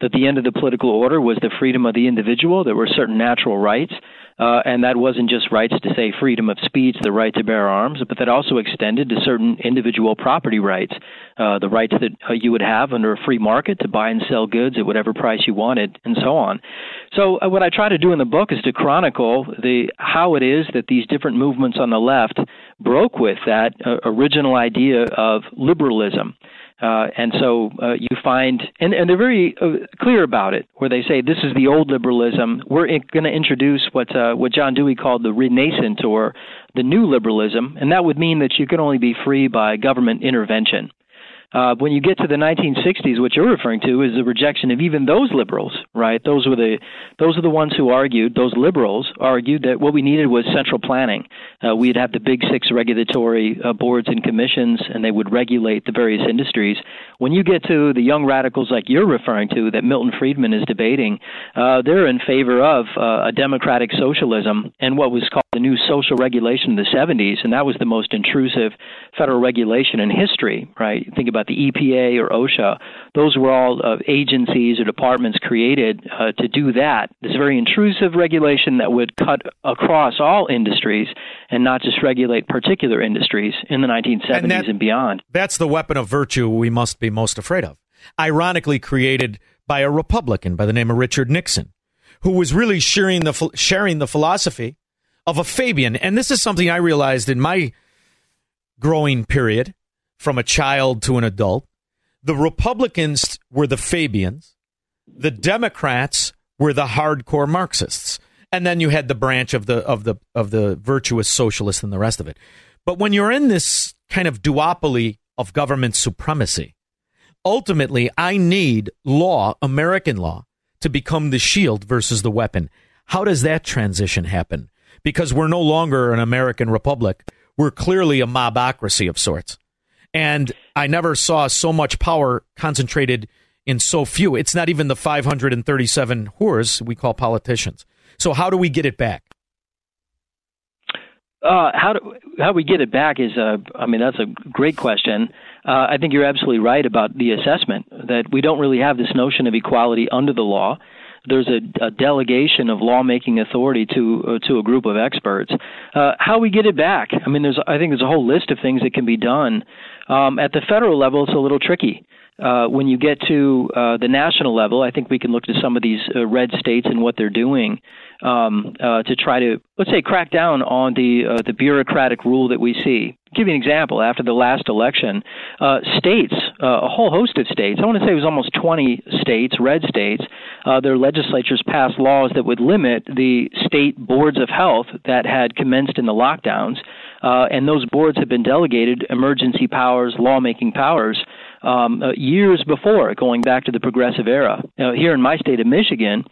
that the end of the political order was the freedom of the individual. There were certain natural rights uh, and that wasn't just rights to say freedom of speech, the right to bear arms, but that also extended to certain individual property rights, uh, the rights that uh, you would have under a free market to buy and sell goods at whatever price you wanted, and so on. So uh, what I try to do in the book is to chronicle the how it is that these different movements on the left broke with that uh, original idea of liberalism. Uh, and so uh, you find, and, and they're very uh, clear about it, where they say this is the old liberalism. We're going to introduce what uh, what John Dewey called the renascent or the new liberalism, and that would mean that you can only be free by government intervention. Uh, when you get to the 1960s, what you're referring to is the rejection of even those liberals, right? Those were the those are the ones who argued. Those liberals argued that what we needed was central planning. Uh, we'd have the big six regulatory uh, boards and commissions, and they would regulate the various industries. When you get to the young radicals like you're referring to, that Milton Friedman is debating, uh, they're in favor of uh, a democratic socialism and what was called the new social regulation in the 70s, and that was the most intrusive federal regulation in history, right? Think about the EPA or OSHA. Those were all uh, agencies or departments created uh, to do that. This very intrusive regulation that would cut across all industries and not just regulate particular industries in the 1970s and, that, and beyond. That's the weapon of virtue we must be most afraid of. Ironically, created by a Republican by the name of Richard Nixon, who was really sharing the sharing the philosophy of a Fabian. And this is something I realized in my growing period from a child to an adult. The Republicans were the Fabians, the Democrats were the hardcore Marxists. And then you had the branch of the of the of the virtuous socialists and the rest of it. But when you're in this kind of duopoly of government supremacy, ultimately I need law, American law, to become the shield versus the weapon. How does that transition happen? Because we're no longer an American republic. We're clearly a mobocracy of sorts. And I never saw so much power concentrated in so few. It's not even the 537 whores we call politicians. So how do we get it back? Uh, how do how we get it back is a, I mean that's a great question. Uh, I think you're absolutely right about the assessment that we don't really have this notion of equality under the law. There's a, a delegation of lawmaking authority to uh, to a group of experts. Uh, how we get it back? I mean, there's I think there's a whole list of things that can be done. Um, at the federal level, it's a little tricky. Uh, when you get to uh, the national level, I think we can look to some of these uh, red states and what they're doing um, uh, to try to, let's say, crack down on the uh, the bureaucratic rule that we see. Give you an example. After the last election, uh, states, uh, a whole host of states, I want to say it was almost 20 states, red states, uh, their legislatures passed laws that would limit the state boards of health that had commenced in the lockdowns. Uh, and those boards have been delegated emergency powers, lawmaking powers, um, years before, going back to the progressive era. Now, here in my state of Michigan,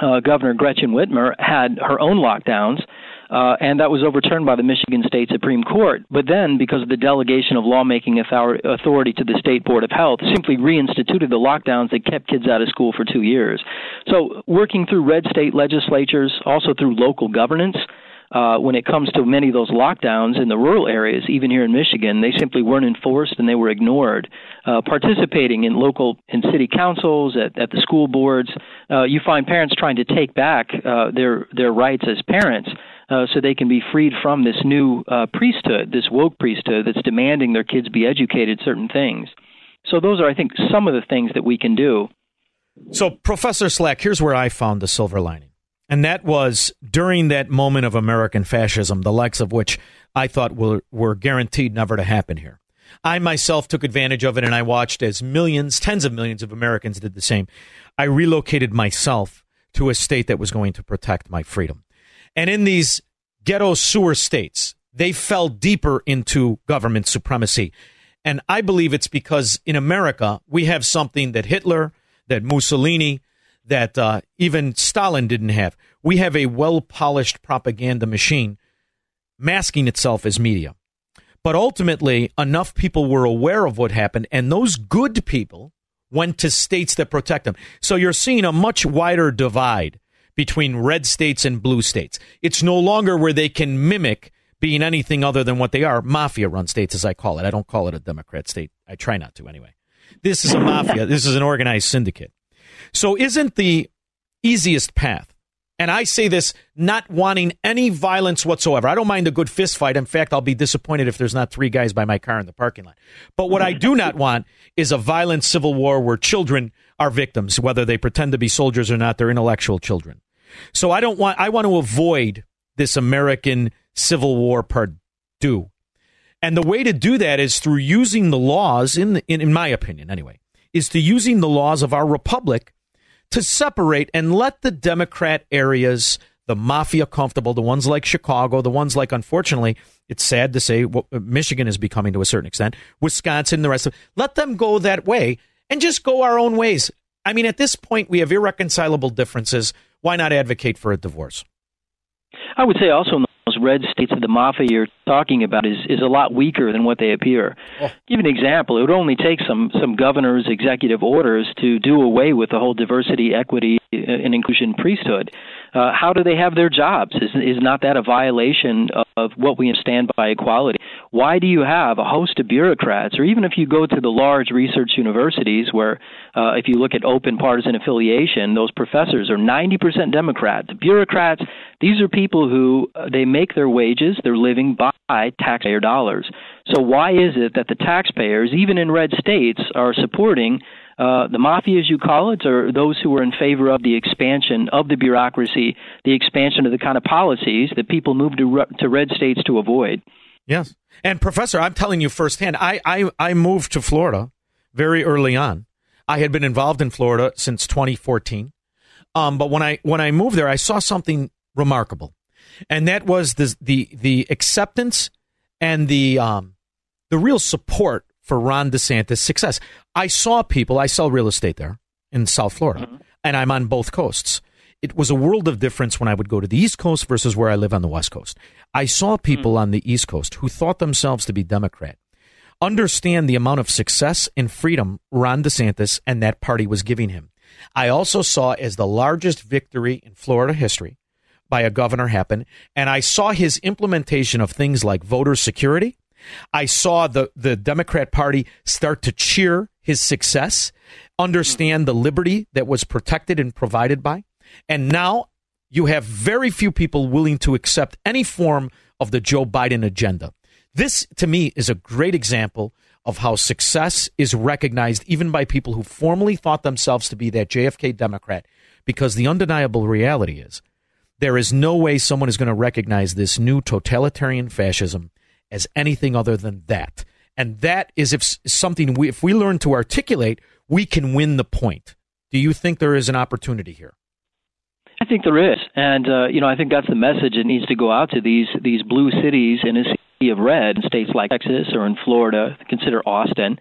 uh, Governor Gretchen Whitmer had her own lockdowns. Uh, and that was overturned by the Michigan State Supreme Court. But then, because of the delegation of lawmaking authority to the State Board of Health, simply reinstituted the lockdowns that kept kids out of school for two years. So, working through red state legislatures, also through local governance, uh, when it comes to many of those lockdowns in the rural areas, even here in Michigan, they simply weren't enforced and they were ignored. Uh, participating in local and city councils, at, at the school boards, uh, you find parents trying to take back uh, their their rights as parents. Uh, so they can be freed from this new uh, priesthood, this woke priesthood that's demanding their kids be educated certain things. So those are, I think, some of the things that we can do. So, Professor Slack, here's where I found the silver lining. And that was during that moment of American fascism, the likes of which I thought were, were guaranteed never to happen here. I myself took advantage of it and I watched as millions, tens of millions of Americans did the same. I relocated myself to a state that was going to protect my freedom. And in these ghetto sewer states, they fell deeper into government supremacy. And I believe it's because in America, we have something that Hitler, that Mussolini, that uh, even Stalin didn't have. We have a well polished propaganda machine masking itself as media. But ultimately, enough people were aware of what happened, and those good people went to states that protect them. So you're seeing a much wider divide between red states and blue states. It's no longer where they can mimic being anything other than what they are mafia run states, as I call it. I don't call it a Democrat state. I try not to anyway. This is a mafia, this is an organized syndicate. So, isn't the easiest path? And I say this not wanting any violence whatsoever. I don't mind a good fist fight. In fact, I'll be disappointed if there's not three guys by my car in the parking lot. But what I do not want is a violent civil war where children are victims, whether they pretend to be soldiers or not. They're intellectual children. So I don't want. I want to avoid this American civil war Purdue. And the way to do that is through using the laws, in, the, in, in my opinion anyway, is to using the laws of our republic to separate and let the Democrat areas, the mafia comfortable, the ones like Chicago, the ones like, unfortunately, it's sad to say, uh, Michigan is becoming to a certain extent, Wisconsin, the rest of let them go that way and just go our own ways. I mean, at this point, we have irreconcilable differences. Why not advocate for a divorce? I would say also red states of the mafia you're talking about is, is a lot weaker than what they appear. Oh. Give an example. It would only take some some governor's executive orders to do away with the whole diversity, equity, uh, and inclusion priesthood. Uh, how do they have their jobs? Is, is not that a violation of what we stand by equality? Why do you have a host of bureaucrats, or even if you go to the large research universities where, uh, if you look at open partisan affiliation, those professors are 90% Democrat. The bureaucrats, these are people who uh, they make their wages, they're living by taxpayer dollars. So why is it that the taxpayers, even in red states, are supporting uh, the mafia, as you call it, or those who are in favor of the expansion of the bureaucracy, the expansion of the kind of policies that people move to, to red states to avoid. Yes. And, Professor, I'm telling you firsthand, I, I, I moved to Florida very early on. I had been involved in Florida since 2014. Um, but when I when I moved there, I saw something remarkable, and that was the the the acceptance and the um, the real support for Ron DeSantis' success. I saw people, I sell real estate there in South Florida, mm-hmm. and I'm on both coasts. It was a world of difference when I would go to the East Coast versus where I live on the West Coast. I saw people mm-hmm. on the East Coast who thought themselves to be Democrat understand the amount of success and freedom Ron DeSantis and that party was giving him. I also saw as the largest victory in Florida history by a governor happen, and I saw his implementation of things like voter security I saw the, the Democrat Party start to cheer his success, understand the liberty that was protected and provided by. And now you have very few people willing to accept any form of the Joe Biden agenda. This, to me, is a great example of how success is recognized even by people who formerly thought themselves to be that JFK Democrat, because the undeniable reality is there is no way someone is going to recognize this new totalitarian fascism as anything other than that. And that is if something we, if we learn to articulate, we can win the point. Do you think there is an opportunity here? Think there is, and uh, you know, I think that's the message that needs to go out to these these blue cities in a sea of red in states like Texas or in Florida. Consider Austin.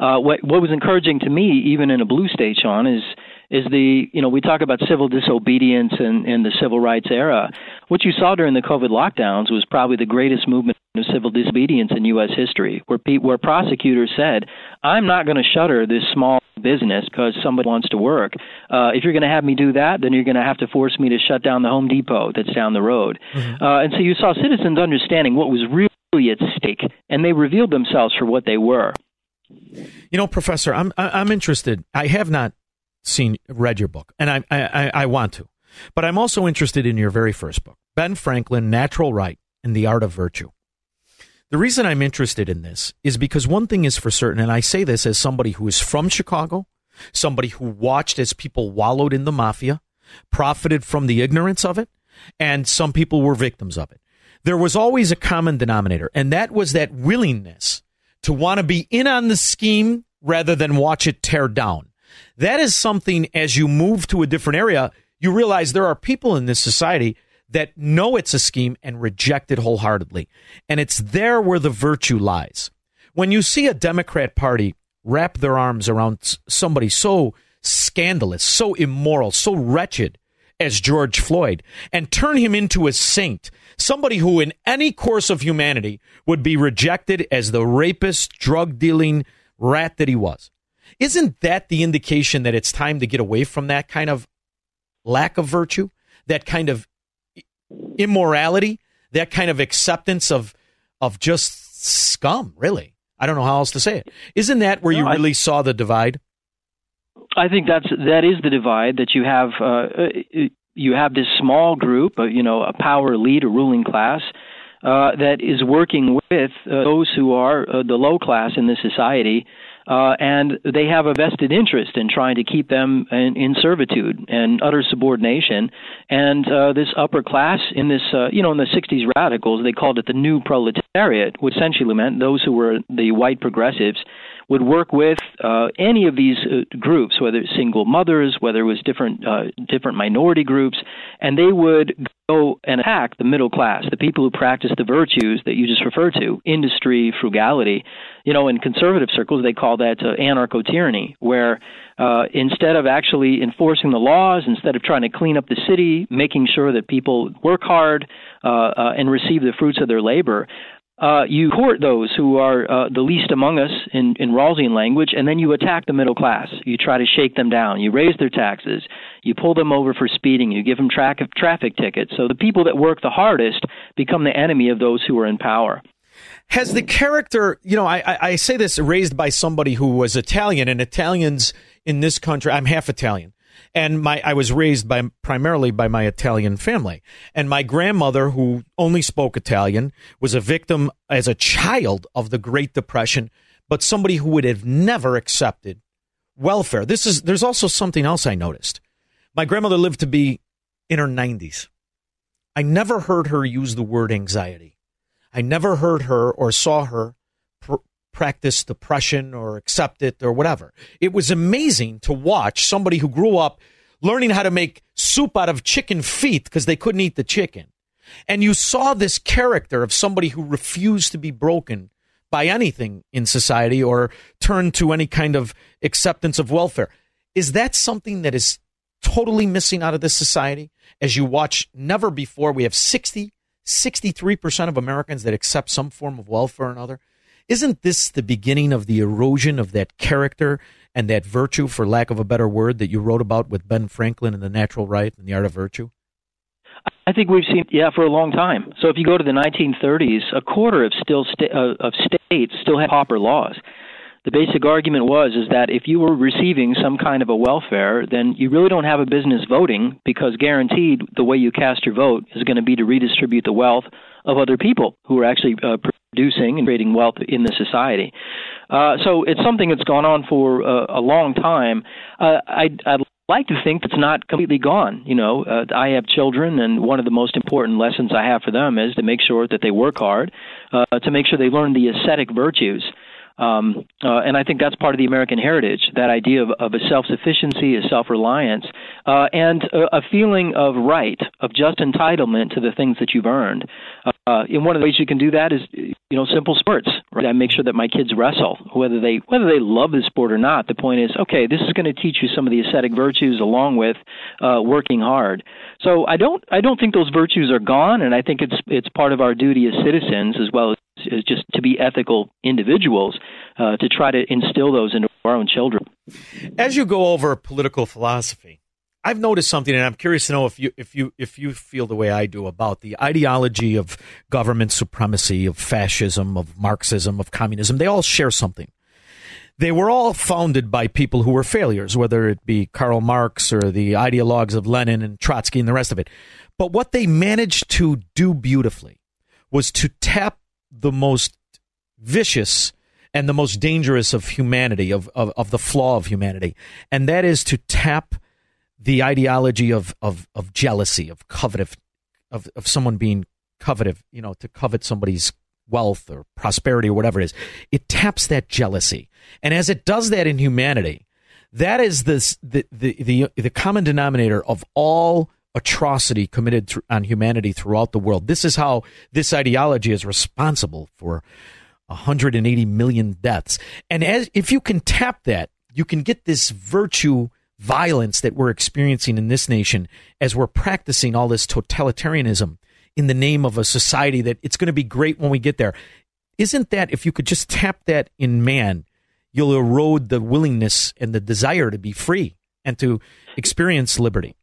Uh, what what was encouraging to me, even in a blue state, Shaun, is is the you know we talk about civil disobedience and in, in the civil rights era. What you saw during the COVID lockdowns was probably the greatest movement of civil disobedience in U.S. history, where pe- where prosecutors said, "I'm not going to shutter this small business because somebody wants to work. Uh, if you're going to have me do that, then you're going to have to force me to shut down the Home Depot that's down the road." Mm-hmm. Uh, and so you saw citizens understanding what was really at stake, and they revealed themselves for what they were. You know, Professor, I'm I'm interested. I have not seen read your book, and I, I I want to, but I'm also interested in your very first book, Ben Franklin, Natural Right and the Art of Virtue. The reason I'm interested in this is because one thing is for certain, and I say this as somebody who is from Chicago, somebody who watched as people wallowed in the mafia, profited from the ignorance of it, and some people were victims of it. There was always a common denominator, and that was that willingness to want to be in on the scheme rather than watch it tear down. That is something as you move to a different area, you realize there are people in this society that know it's a scheme and reject it wholeheartedly. And it's there where the virtue lies. When you see a Democrat Party wrap their arms around somebody so scandalous, so immoral, so wretched as George Floyd and turn him into a saint, somebody who in any course of humanity would be rejected as the rapist, drug dealing rat that he was. Isn't that the indication that it's time to get away from that kind of lack of virtue, that kind of immorality, that kind of acceptance of of just scum, really? I don't know how else to say it. Isn't that where no, you really I, saw the divide? I think that's that is the divide that you have. Uh, uh you have this small group, you know, a power elite, a ruling class, uh, that is working with uh, those who are uh, the low class in this society uh, and they have a vested interest in trying to keep them in, in servitude and utter subordination. And uh, this upper class in this, uh, you know, in the 60s radicals, they called it the new proletariat, which essentially meant those who were the white progressives would work with uh, any of these uh, groups, whether it's single mothers, whether it was different uh, different minority groups, and they would go and attack the middle class, the people who practice the virtues that you just referred to, industry, frugality. You know, in conservative circles, they call that uh, anarcho tyranny, where uh, instead of actually enforcing the laws, instead of trying to clean up the city, making sure that people work hard uh, uh, and receive the fruits of their labor, uh, you court those who are uh, the least among us in, in Rawlsian language, and then you attack the middle class. You try to shake them down. You raise their taxes. You pull them over for speeding. You give them tra- traffic tickets. So the people that work the hardest become the enemy of those who are in power. Has the character, you know, I, I say this raised by somebody who was Italian, and Italians in this country, I'm half Italian and my I was raised by primarily by my Italian family. And my grandmother, who only spoke Italian, was a victim as a child of the Great Depression, but somebody who would have never accepted welfare. This is there's also something else I noticed. My grandmother lived to be in her 90s. I never heard her use the word anxiety. I never heard her or saw her practice depression or accept it or whatever. It was amazing to watch somebody who grew up learning how to make soup out of chicken feet because they couldn't eat the chicken. And you saw this character of somebody who refused to be broken by anything in society or turn to any kind of acceptance of welfare. Is that something that is totally missing out of this society? As you watch, never before, we have 60, 63% of Americans that accept some form of welfare or another. Isn't this the beginning of the erosion of that character and that virtue, for lack of a better word, that you wrote about with Ben Franklin in The Natural Right and the Art of Virtue? I think we've seen, yeah, for a long time. So if you go to the 1930s, a quarter of still sta- uh, of states still had pauper laws. The basic argument was is that if you were receiving some kind of a welfare, then you really don't have a business voting because guaranteed the way you cast your vote is going to be to redistribute the wealth of other people who are actually uh, producing and creating wealth in the society. Uh, so it's something that's gone on for uh, a long time. Uh, I'd, I'd like to think it's not completely gone. You know, uh, I have children, and one of the most important lessons I have for them is to make sure that they work hard, uh, to make sure they learn the ascetic virtues. Um, uh, and I think that's part of the American heritage that idea of, of a self sufficiency, a self reliance, uh, and a, a, feeling of right, of just entitlement to the things that you've earned. Uh, and one of the ways you can do that is, you know, simple sports. Right? I make sure that my kids wrestle, whether they whether they love the sport or not. The point is, okay, this is going to teach you some of the ascetic virtues along with uh, working hard. So I don't I don't think those virtues are gone, and I think it's it's part of our duty as citizens as well as is just to be ethical individuals uh, to try to instill those into our own children. As you go over political philosophy, I've noticed something, and I'm curious to know if you if you if you feel the way I do about the ideology of government supremacy, of fascism, of Marxism, of communism. They all share something. They were all founded by people who were failures, whether it be Karl Marx or the ideologues of Lenin and Trotsky and the rest of it. But what they managed to do beautifully was to tap the most vicious and the most dangerous of humanity, of, of, of the flaw of humanity, and that is to tap the ideology of, of, of jealousy, of covet, of, of someone being coveted, you know, to covet somebody's wealth or prosperity or whatever it is. It taps that jealousy. And as it does that in humanity, that is this, the, the, the, the common denominator of all atrocity committed th- on humanity throughout the world. This is how this ideology is responsible for 180 million deaths. And as if you can tap that, you can get this virtue violence that we're experiencing in this nation as we're practicing all this totalitarianism in the name of a society that it's going to be great when we get there. Isn't that if you could just tap that in man, you'll erode the willingness and the desire to be free and to experience liberty?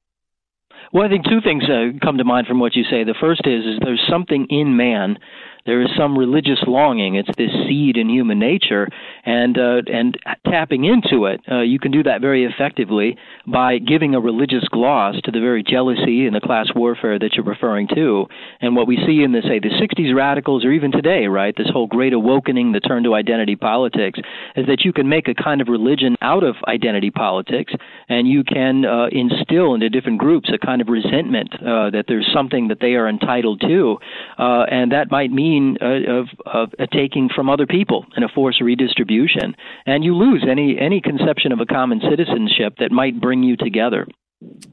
Well, I think two things uh, come to mind from what you say. The first is, is there's something in man there is some religious longing. It's this seed in human nature, and uh, and tapping into it, uh, you can do that very effectively by giving a religious gloss to the very jealousy and the class warfare that you're referring to. And what we see in the say the '60s radicals, or even today, right, this whole great awakening, the turn to identity politics, is that you can make a kind of religion out of identity politics, and you can uh, instill into different groups a kind of resentment uh, that there's something that they are entitled to, uh, and that might mean uh, of, of uh, taking from other people in a forced redistribution, and you lose any any conception of a common citizenship that might bring you together.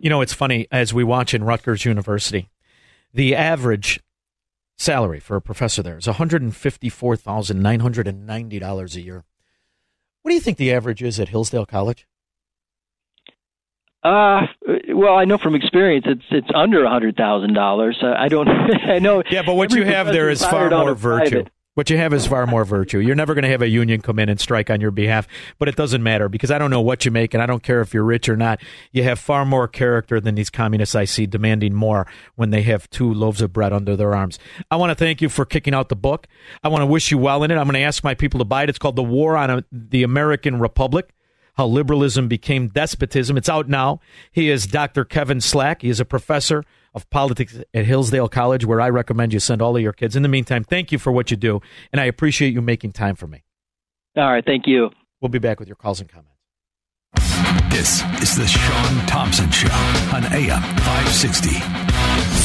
You know, it's funny as we watch in Rutgers University, the average salary for a professor there is one hundred and fifty four thousand nine hundred and ninety dollars a year. What do you think the average is at Hillsdale College? Uh, well, I know from experience it's it's under a hundred thousand dollars. I don't. I know. Yeah, but what you have there is far more virtue. Private. What you have is far more virtue. You're never going to have a union come in and strike on your behalf, but it doesn't matter because I don't know what you make and I don't care if you're rich or not. You have far more character than these communists I see demanding more when they have two loaves of bread under their arms. I want to thank you for kicking out the book. I want to wish you well in it. I'm going to ask my people to buy it. It's called The War on a, the American Republic how liberalism became despotism. It's out now. He is Dr. Kevin Slack. He is a professor of politics at Hillsdale College, where I recommend you send all of your kids. In the meantime, thank you for what you do, and I appreciate you making time for me. All right, thank you. We'll be back with your calls and comments. This is the Shaun Thompson Show on AM 560.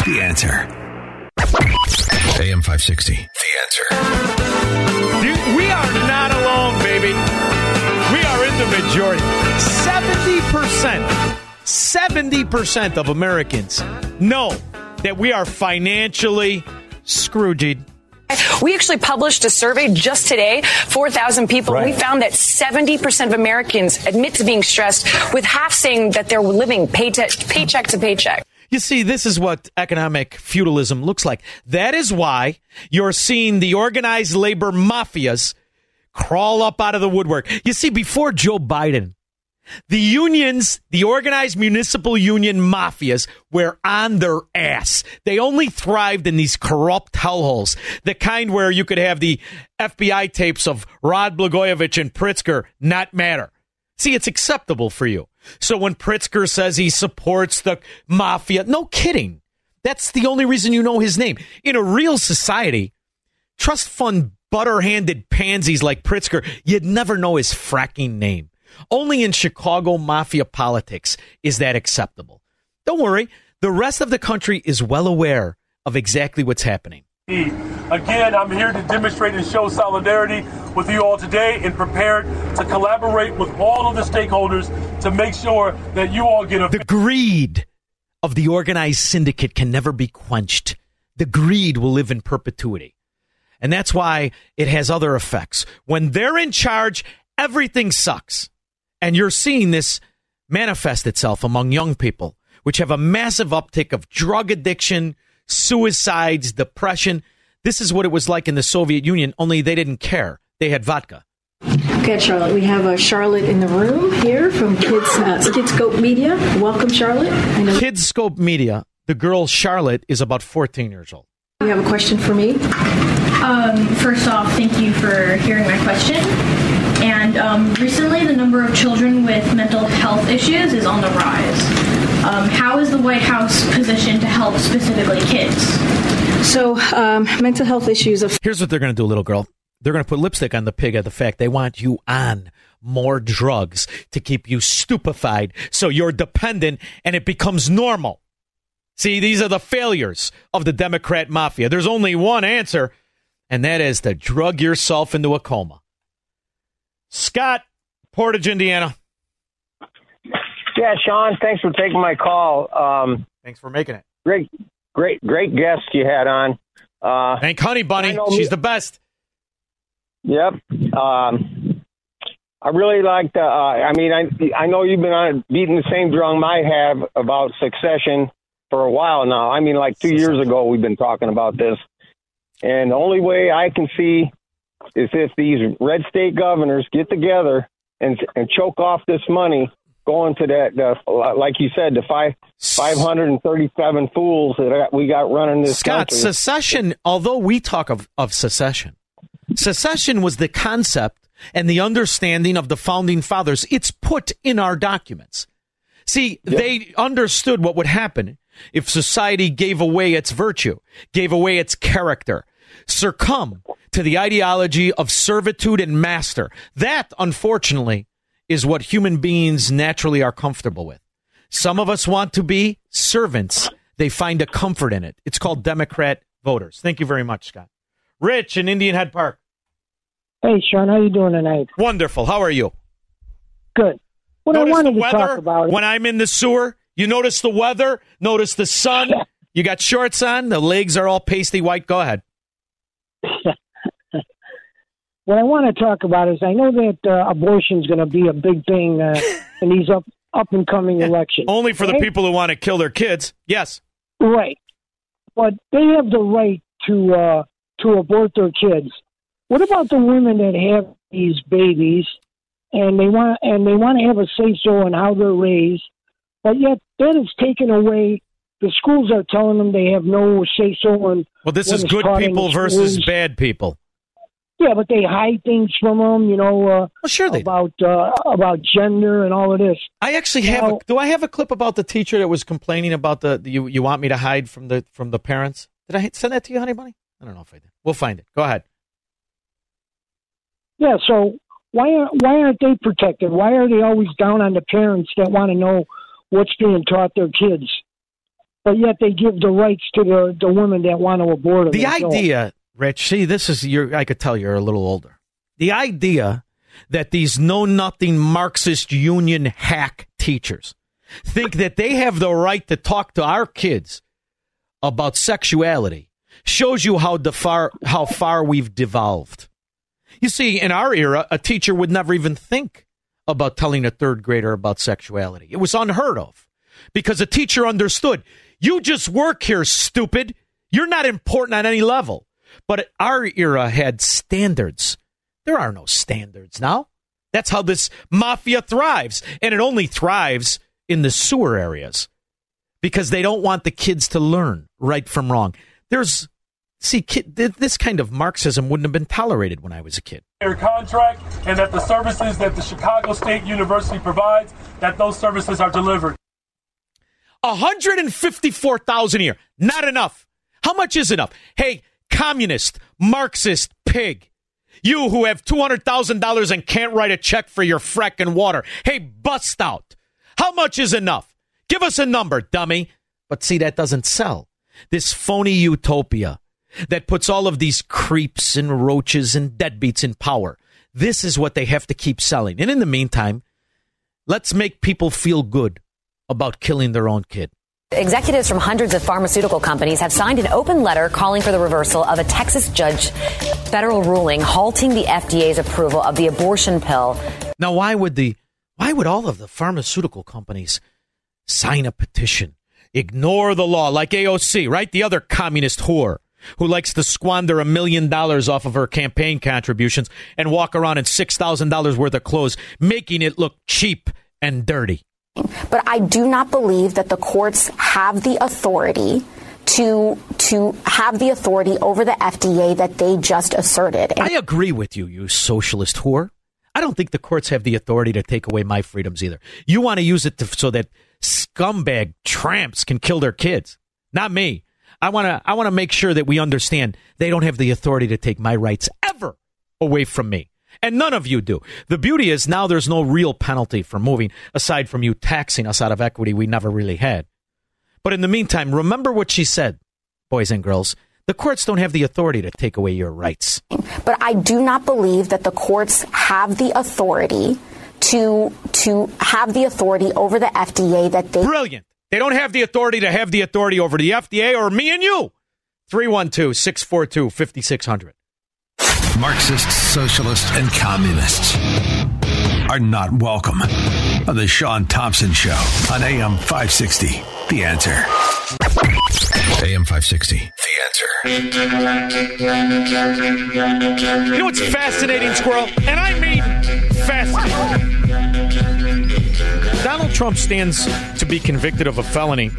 The answer. AM 560. The answer. we are majority. 70%, 70% of Americans know that we are financially scrooged. We actually published a survey just today, 4,000 people. Right. We found that 70% of Americans admit to being stressed, with half saying that they're living paycheck, paycheck to paycheck. You see, this is what economic feudalism looks like. That is why you're seeing the organized labor mafias crawl up out of the woodwork. You see, before Joe Biden, the unions, the organized municipal union mafias were on their ass. They only thrived in these corrupt hellholes, the kind where you could have the FBI tapes of Rod Blagojevich and Pritzker not matter. See, it's acceptable for you. So when Pritzker says he supports the mafia, no kidding. That's the only reason you know his name. In a real society, trust fund butter-handed pansies like Pritzker, you'd never know his fracking name. Only in Chicago mafia politics is that acceptable. Don't worry, the rest of the country is well aware of exactly what's happening. Again, I'm here to demonstrate and show solidarity with you all today and prepared to collaborate with all of the stakeholders to make sure that you all get a. The greed of the organized syndicate can never be quenched. The greed will live in perpetuity. And that's why it has other effects. When they're in charge, everything sucks. And you're seeing this manifest itself among young people, which have a massive uptick of drug addiction, suicides, depression. This is what it was like in the Soviet Union, only they didn't care. They had vodka. Okay, Charlotte. We have uh, Charlotte in the room here from Kids uh, Kidscope Media. Welcome, Charlotte. Kidscope Media. The girl Charlotte is about 14 years old. You have a question for me. Um, first off, thank you for hearing my question. And um, recently, the number of children with mental health issues is on the rise. Um, how is the White House positioned to help specifically kids? So, um, mental health issues of Here's what they're going to do, little girl. They're going to put lipstick on the pig of the fact they want you on more drugs to keep you stupefied so you're dependent and it becomes normal. See, these are the failures of the Democrat mafia. There's only one answer, and that is to drug yourself into a coma. Scott, Portage, Indiana. Yeah, Shaun, thanks for taking my call. Um, thanks for making it. Great, great, great guest you had on. Uh, Thank Honey Bunny. She's me- the best. Yep. Um, I really like the. Uh, I mean, I I know you've been on beating the same drum I have about succession for a while now. I mean, like two years ago, we've been talking about this, and the only way I can see is if these red state governors get together and and choke off this money going to that, the, like you said, the five five hundred and thirty seven fools that we got running this Scott, country. secession, although we talk of, of secession, secession was the concept and the understanding of the founding fathers. It's put in our documents. See, they understood what would happen if society gave away its virtue, gave away its character, succumb to the ideology of servitude and master. That, unfortunately, is what human beings naturally are comfortable with. Some of us want to be servants. They find a comfort in it. It's called Democrat voters. Thank you very much, Scott. Rich in Indian Head Park. Hey, Shaun, how are you doing tonight? Wonderful. How are you? Good. What notice I wanted the to weather talk about when I'm in the sewer. You notice the weather. Notice the sun. You got shorts on. The legs are all pasty white. Go ahead. what I want to talk about is I know that uh, abortion is going to be a big thing uh, in these up up and coming elections. Only for the people who want to kill their kids. Yes. Right. But they have the right to uh, to abort their kids. What about the women that have these babies and they want and they want to have a say so on how they're raised, but yet that is taken away. The schools are telling them they have no say so on. Well, this is is good people versus bad people. Yeah, but they hide things from them, you know. Uh, well, sure they about uh, about gender and all of this. I actually have. a, do I have a clip about the teacher that was complaining about the, the you you want me to hide from the from the parents? Did I send that to you, honey bunny? I don't know if I did. We'll find it. Go ahead. Yeah, so why are, why aren't they protected? Why are they always down on the parents that want to know what's being taught their kids? But yet they give the rights to the the women that want to abort them. The idea, Rich, see, this is your. I could tell you're a little older. The idea that these know nothing Marxist union hack teachers think that they have the right to talk to our kids about sexuality shows you how far how far we've devolved. You see, in our era, a teacher would never even think about telling a third grader about sexuality. It was unheard of because a teacher understood you just work here, stupid. You're not important on any level. But our era had standards. There are no standards now. That's how this mafia thrives. And it only thrives in the sewer areas because they don't want the kids to learn right from wrong. There's, see, kid, this kind of Marxism wouldn't have been tolerated when I was a kid. Their contract and that the services that the Chicago State University provides, that those services are delivered. 154,000 a year. Not enough. How much is enough? Hey, communist, Marxist pig. You who have $200,000 and can't write a check for your fracking water. Hey, bust out. How much is enough? Give us a number, dummy. But see, that doesn't sell. This phony utopia that puts all of these creeps and roaches and deadbeats in power. This is what they have to keep selling. And in the meantime, let's make people feel good about killing their own kid. Executives from hundreds of pharmaceutical companies have signed an open letter calling for the reversal of a Texas judge federal ruling halting the FDA's approval of the abortion pill. Now, why would the why would all of the pharmaceutical companies sign a petition, ignore the law like AOC, right? The other communist whore who likes to squander a million dollars off of her campaign contributions and walk around in six thousand dollars worth of clothes, making it look cheap and dirty. But I do not believe that the courts have the authority to to have the authority over the FDA that they just asserted. I agree with you, you socialist whore. I don't think the courts have the authority to take away my freedoms either. You want to use it to, so that scumbag tramps can kill their kids. Not me. I want to I want to make sure that we understand they don't have the authority to take my rights ever away from me. And none of you do. The beauty is now there's no real penalty for moving aside from you taxing us out of equity we never really had. But in the meantime, remember what she said, boys and girls. The courts don't have the authority to take away your rights. But I do not believe that the courts have the authority to to have the authority over the FDA that they Brilliant. They don't have the authority to have the authority over the FDA or me and you. 312 642 5600. Marxists, socialists, and communists are not welcome on the Shaun Thompson Show on AM 560. The answer. AM 560. The answer. You know what's fascinating, Squirrel? And I mean fascinating. Trump stands to be convicted of a felony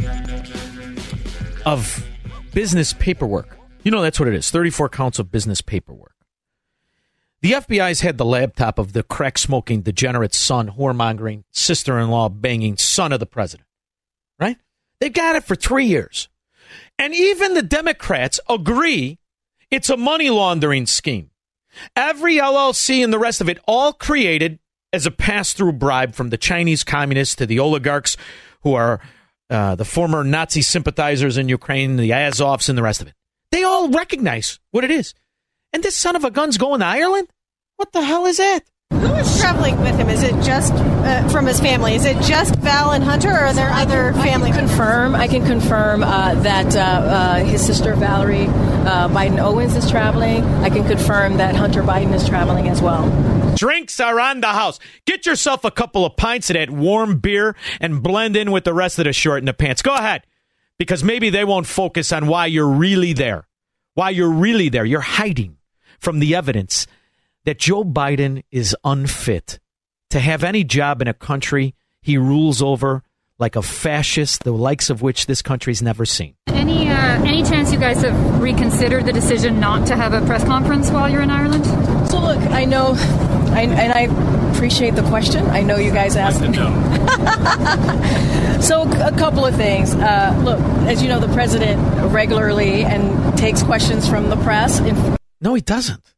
of business paperwork. You know that's what it is 34 counts of business paperwork. The FBI's had the laptop of the crack smoking, degenerate son, whoremongering, sister in law banging son of the president. Right? They've got it for three years. And even the Democrats agree it's a money laundering scheme. Every LLC and the rest of it all created as a pass through bribe from the Chinese communists to the oligarchs who are uh, the former Nazi sympathizers in Ukraine, the Azovs, and the rest of it. They all recognize what it is. And this son of a gun's going to Ireland? What the hell is that? Who is traveling with him? Is it just uh, from his family? Is it just Val and Hunter, or are there other family? I can confirm. I can confirm uh, that uh, uh his sister Valerie uh, Biden Owens is traveling. I can confirm that Hunter Biden is traveling as well. Drinks are on the house. Get yourself a couple of pints of that warm beer and blend in with the rest of the short in the pants. Go ahead, because maybe they won't focus on why you're really there. Why you're really there. You're hiding from the evidence that Joe Biden is unfit to have any job in a country he rules over like a fascist, the likes of which this country's never seen. Any uh, any chance you guys have reconsidered the decision not to have a press conference while you're in Ireland? So look, I know, I, and I appreciate the question. I know you guys asked. so a couple of things. Uh, look, as you know, the president regularly and takes questions from the press. No, he doesn't.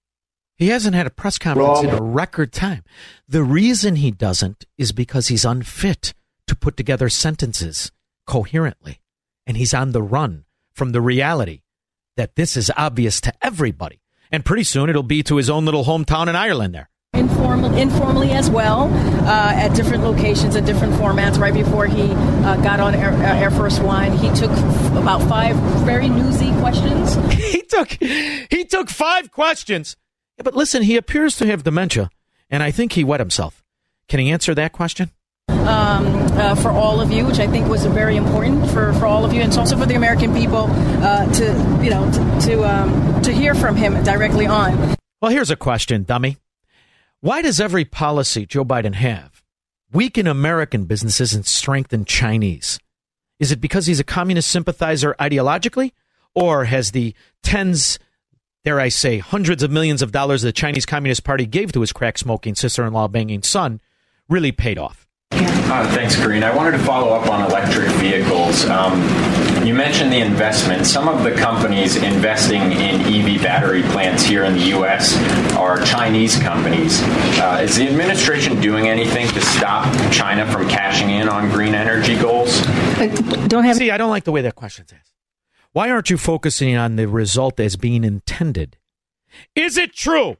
He hasn't had a press conference Wrong. in a record time. The reason he doesn't is because he's unfit to put together sentences coherently. And he's on the run from the reality that this is obvious to everybody. And pretty soon it'll be to his own little hometown in Ireland there. Informal, informally as well, uh, at different locations and different formats. Right before he uh, got on Air, uh, Air, Force One, he took f- about five very newsy questions. he took he took five questions yeah, but listen, he appears to have dementia, and I think he wet himself. Can he answer that question? Um, uh, for all of you, which I think was very important for, for all of you, and it's also for the American people uh, to you know to to, um, to hear from him directly on. Well, here's a question, dummy. Why does every policy Joe Biden have weaken American businesses and strengthen Chinese? Is it because he's a communist sympathizer ideologically, or has the tens dare I say, hundreds of millions of dollars the Chinese Communist Party gave to his crack smoking, sister in law banging son really paid off. Uh, thanks, Karine. I wanted to follow up on electric vehicles. Um, you mentioned the investment. Some of the companies investing in EV battery plants here in the U.S. are Chinese companies. Uh, is the administration doing anything to stop China from cashing in on green energy goals? don't have. See, I don't like the way that question's asked. Why aren't you focusing on the result as being intended? Is it true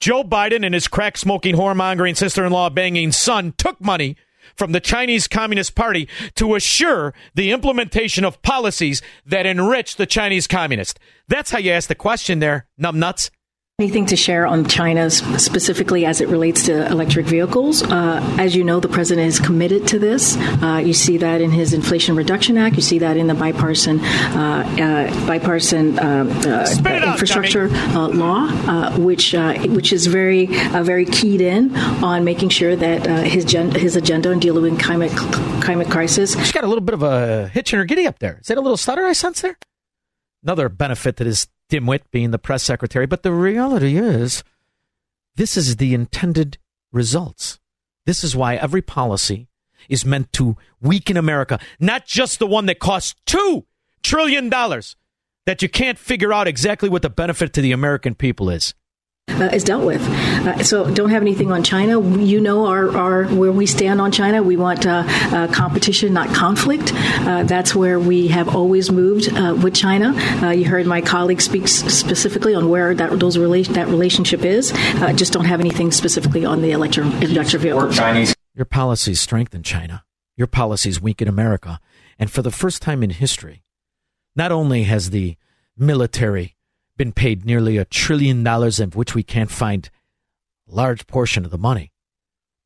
Joe Biden and his crack smoking, whoremongering, sister in law banging son took money from the Chinese Communist Party to assure the implementation of policies that enrich the Chinese communists? That's how you ask the question there, numbnuts. Anything to share on China specifically as it relates to electric vehicles? Uh, as you know, the president is committed to this. Uh, you see that in his Inflation Reduction Act. You see that in the bipartisan uh, uh bipartisan uh, uh, infrastructure law, which which is very very keyed in on making sure that his gen- his agenda on dealing with climate climate crisis. She's got a little bit of a hitch in her giddy up there. Is that a little stutter I sense there? Another benefit that is dimwit being the press secretary. But the reality is, this is the intended results. This is why every policy is meant to weaken America, not just the one that costs $2 trillion that you can't figure out exactly what the benefit to the American people is uh, is dealt with. Uh, so don't have anything on China. You know our, our where we stand on China. We want uh, uh competition, not conflict. Uh, that's where we have always moved uh, with China. you heard my colleague speak specifically on where that those rela- that relationship is. just don't have anything specifically on the electric electric vehicle. Chinese. Your policies strengthen China. Your policies weaken America. And for the first time in history, not only has the military been paid nearly a trillion dollars, of which we can't find a large portion of the money.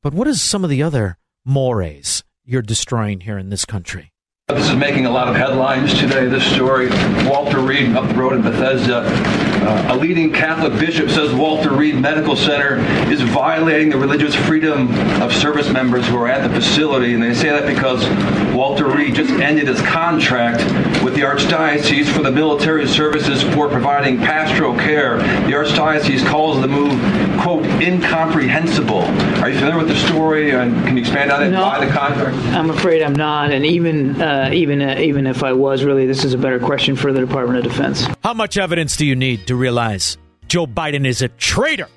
But what is some of the other mores you're destroying here in this country? This is making a lot of headlines today, this story. Walter Reed up the road in Bethesda. Uh, a leading Catholic bishop says Walter Reed Medical Center is violating the religious freedom of service members who are at the facility. And they say that because Walter Reed just ended his contract with the Archdiocese for the military services for providing pastoral care. The Archdiocese calls the move, quote, incomprehensible. Are you familiar with the story? And can you expand on it? No, Why the contract? I'm afraid I'm not. And even uh, uh, even uh, even if I was, really, this is a better question for the Department of Defense. How much evidence do you need to realize Joe Biden is a traitor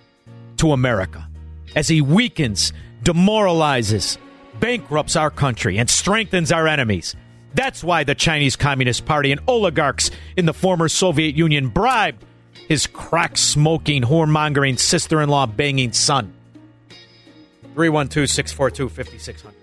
to America as he weakens, demoralizes, bankrupts our country, and strengthens our enemies? That's why the Chinese Communist Party and oligarchs in the former Soviet Union bribed his crack smoking, whoremongering, sister in law banging son. 312 642 5600.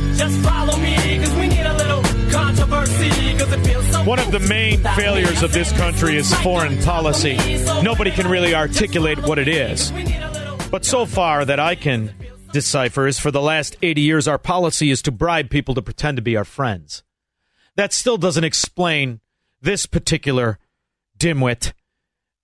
just follow me, because we need a little controversy, because it feels so One of the main failures of this country is foreign policy. Nobody can really articulate what it is. But so far that I can decipher is for the last 80 years, our policy is to bribe people to pretend to be our friends. That still doesn't explain this particular dimwit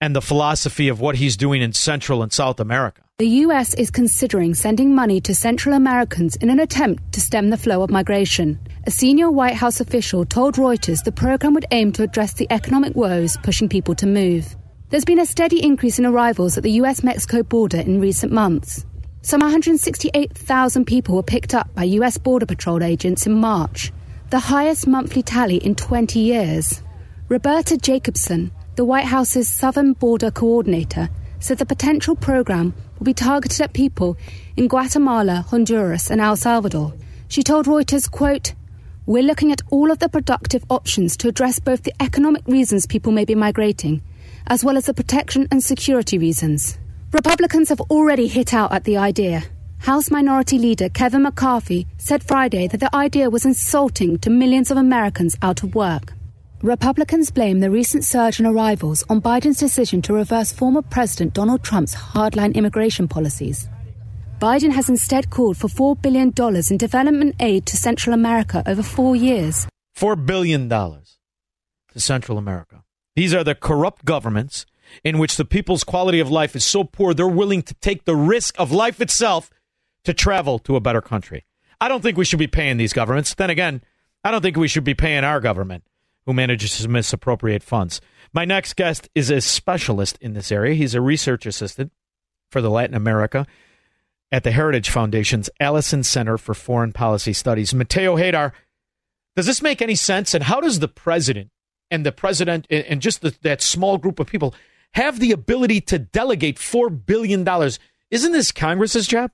and the philosophy of what he's doing in Central and South America. The U.S. is considering sending money to Central Americans in an attempt to stem the flow of migration. A senior White House official told Reuters the program would aim to address the economic woes pushing people to move. There's been a steady increase in arrivals at the U.S. Mexico border in recent months. Some 168,000 people were picked up by U.S. Border Patrol agents in March, the highest monthly tally in 20 years. Roberta Jacobson, the White House's Southern Border Coordinator, said the potential program will be targeted at people in Guatemala, Honduras, and El Salvador. She told Reuters, quote, We're looking at all of the productive options to address both the economic reasons people may be migrating, as well as the protection and security reasons. Republicans have already hit out at the idea. House Minority Leader Kevin McCarthy said Friday that the idea was insulting to millions of Americans out of work. Republicans blame the recent surge in arrivals on Biden's decision to reverse former President Donald Trump's hardline immigration policies. Biden has instead called for $4 billion in development aid to Central America over four years. $4 billion to Central America. These are the corrupt governments in which the people's quality of life is so poor they're willing to take the risk of life itself to travel to a better country. I don't think we should be paying these governments. Then again, I don't think we should be paying our government who manages to misappropriate funds. My next guest is a specialist in this area. He's a research assistant for the Latin America at the Heritage Foundation's Allison Center for Foreign Policy Studies. Mateo Haydar, does this make any sense? And how does the president and the president and just the, that small group of people have the ability to delegate $4 billion? Isn't this Congress's job?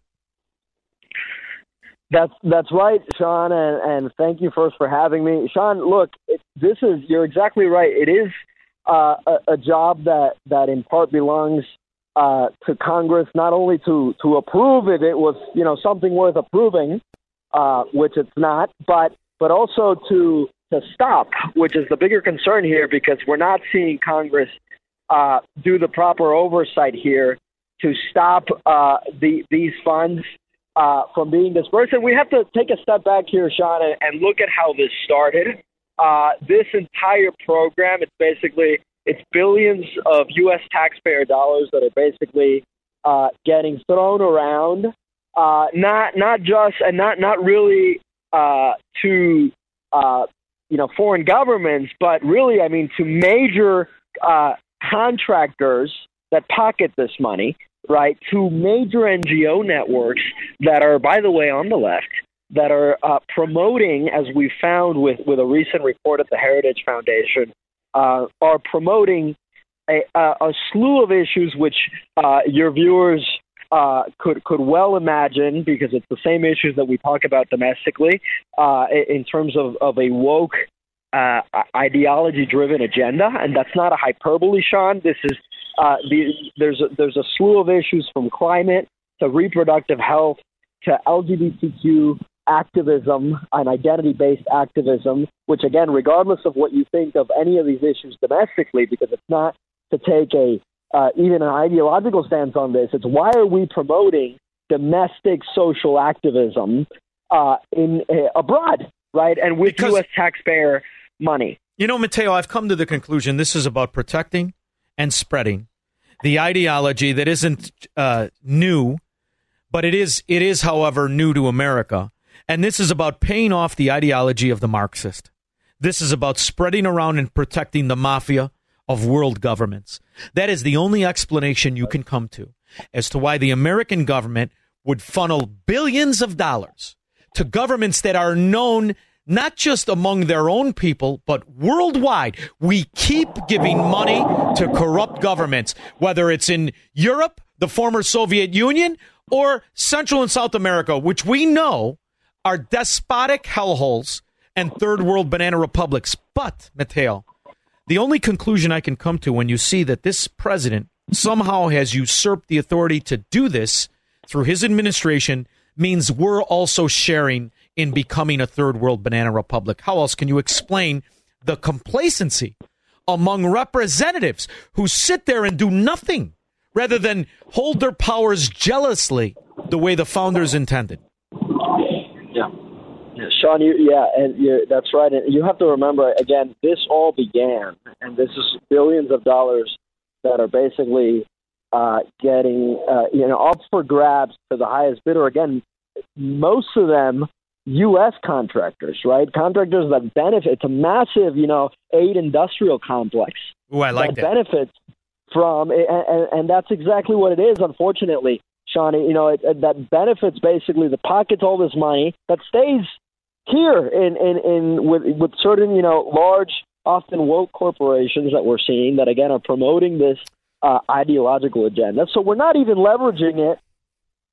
That's that's right, Shaun, and, and thank you first for having me, Shaun. Look, it, this is you're exactly right. It is uh, a, a job that that in part belongs uh, to Congress, not only to to approve if it was you know something worth approving, uh, which it's not, but but also to to stop, which is the bigger concern here, because we're not seeing Congress uh, do the proper oversight here to stop uh, the these funds uh, from being dispersed. And we have to take a step back here, Shaun, and, and look at how this started. Uh, this entire program, it's basically it's billions of U.S. taxpayer dollars that are basically uh, getting thrown around, uh, not not just and not not really uh, to uh, you know foreign governments, but really, I mean, to major uh, contractors that pocket this money, right? To major NGO networks that are, by the way, on the left, that are uh, promoting, as we found with, with a recent report at the Heritage Foundation, uh, are promoting a, a, a, slew of issues which uh, your viewers uh, could could well imagine because it's the same issues that we talk about domestically uh, in terms of, of a woke uh, ideology driven agenda, and that's not a hyperbole, Shaun. This is uh, the, there's a, there's a slew of issues from climate to reproductive health to LGBTQ activism and identity based activism, which, again, regardless of what you think of any of these issues domestically, because it's not to take a uh, even an ideological stance on this, it's why are we promoting domestic social activism uh, in uh, abroad, right? And with because, U.S. taxpayer money. You know, Mateo, I've come to the conclusion this is about protecting and spreading the ideology that isn't uh, new, but it is it is, however, new to America and this is about paying off the ideology of the Marxist. This is about spreading around and protecting the mafia of world governments. That is the only explanation you can come to as to why the American government would funnel billions of dollars to governments that are known not just among their own people, but worldwide. We keep giving money to corrupt governments, whether it's in Europe, the former Soviet Union, or Central and South America, which we know are despotic hellholes and third world banana republics. But, Mateo, the only conclusion I can come to when you see that this president somehow has usurped the authority to do this through his administration means we're also sharing in becoming a third world banana republic. How else can you explain the complacency among representatives who sit there and do nothing rather than hold their powers jealously the way the founders intended? Yeah. yeah. Shaun, you, yeah, and you, that's right. And you have to remember again, this all began, and this is billions of dollars that are basically uh, getting uh, you know up for grabs to the highest bidder. Again, most of them U.S. contractors, right? Contractors that benefit. It's a massive, you know, aid industrial complex. I like that. that. Benefits from, and, and, and that's exactly what it is. Unfortunately, Shaun, you know, it, it, that benefits basically the pockets all this money that stays here in in, in with with certain you know large often woke corporations that we're seeing that again are promoting this uh, ideological agenda. So we're not even leveraging it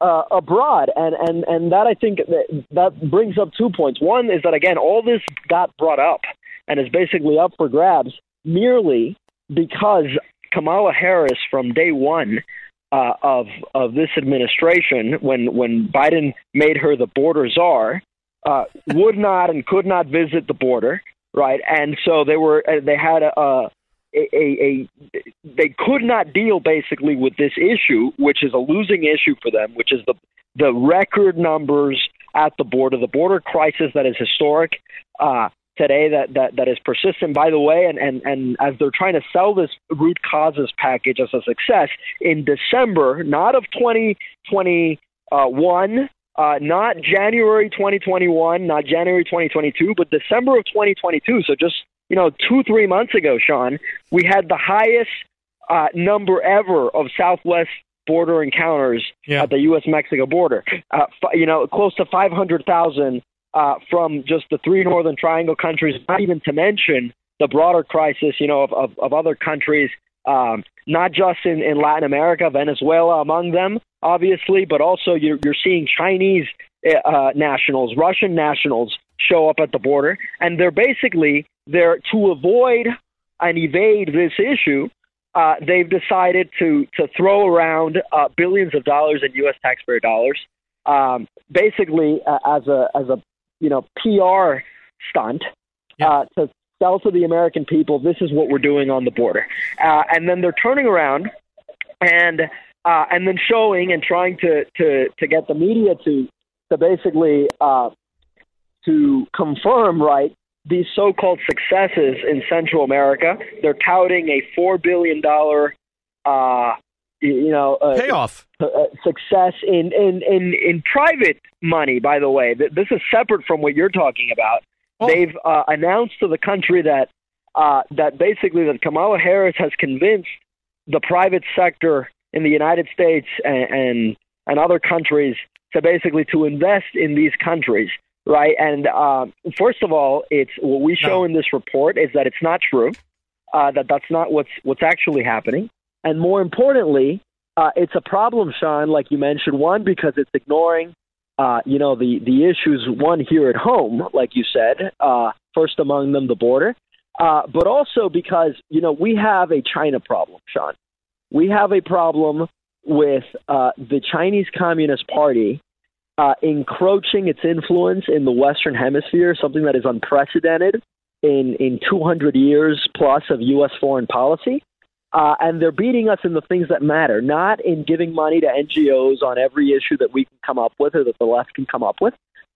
uh, abroad, and and and that I think that, that brings up two points. One is that again all this got brought up and is basically up for grabs merely because Kamala Harris from day one. Uh, of of this administration, when when Biden made her the border czar, uh, would not and could not visit the border, right? And so they were uh, they had a, a a, a, they could not deal basically with this issue, which is a losing issue for them, which is the the record numbers at the border, the border crisis that is historic uh, today, that, that that is persistent. By the way, and, and and as they're trying to sell this root causes package as a success in December, not of 2021, uh, not January 2021, not January 2022, but December of 2022. So just you know, two three months ago, Shaun, we had the highest uh, number ever of Southwest border encounters Yeah. at the U.S. Mexico border. Uh, f- you know, close to 500,000 uh, from just the three Northern Triangle countries, not even to mention the broader crisis, you know, of, of, of other countries, um, not just in, in Latin America, Venezuela among them, obviously, but also you're, you're seeing Chinese uh, nationals, Russian nationals show up at the border, and they're basically there to avoid and evade this issue. Uh, they've decided to to throw around uh, billions of dollars in U.S. taxpayer dollars, um, basically uh, as a as a you know PR stunt uh, to sell to the American people. This is what we're doing on the border, uh, and then they're turning around and uh, and then showing and trying to to to get the media to to basically uh, to confirm right these so-called successes in Central America. They're touting a four billion dollar uh, you know uh, payoff uh, success in, in in in private money. By the way, Th- this is separate from what you're talking about. They've uh, announced to the country that uh, that basically that Kamala Harris has convinced the private sector in the United States and and, and other countries to basically to invest in these countries. Right, and um, first of all, it's what we show in this report is that it's not true. Uh, that that's not what's what's actually happening. And more importantly, uh, it's a problem, Shaun, like you mentioned. One because it's ignoring, uh, you know, the the issues. One here at home, like you said, uh, first among them the border, uh, but also because you know we have a China problem, Shaun. We have a problem with uh, the Chinese Communist Party uh, encroaching its influence in the Western Hemisphere, something that is unprecedented in in 200 years plus of U.S. foreign policy. Uh, and they're beating us in the things that matter, not in giving money to NGOs on every issue that we can come up with or that the left can come up with,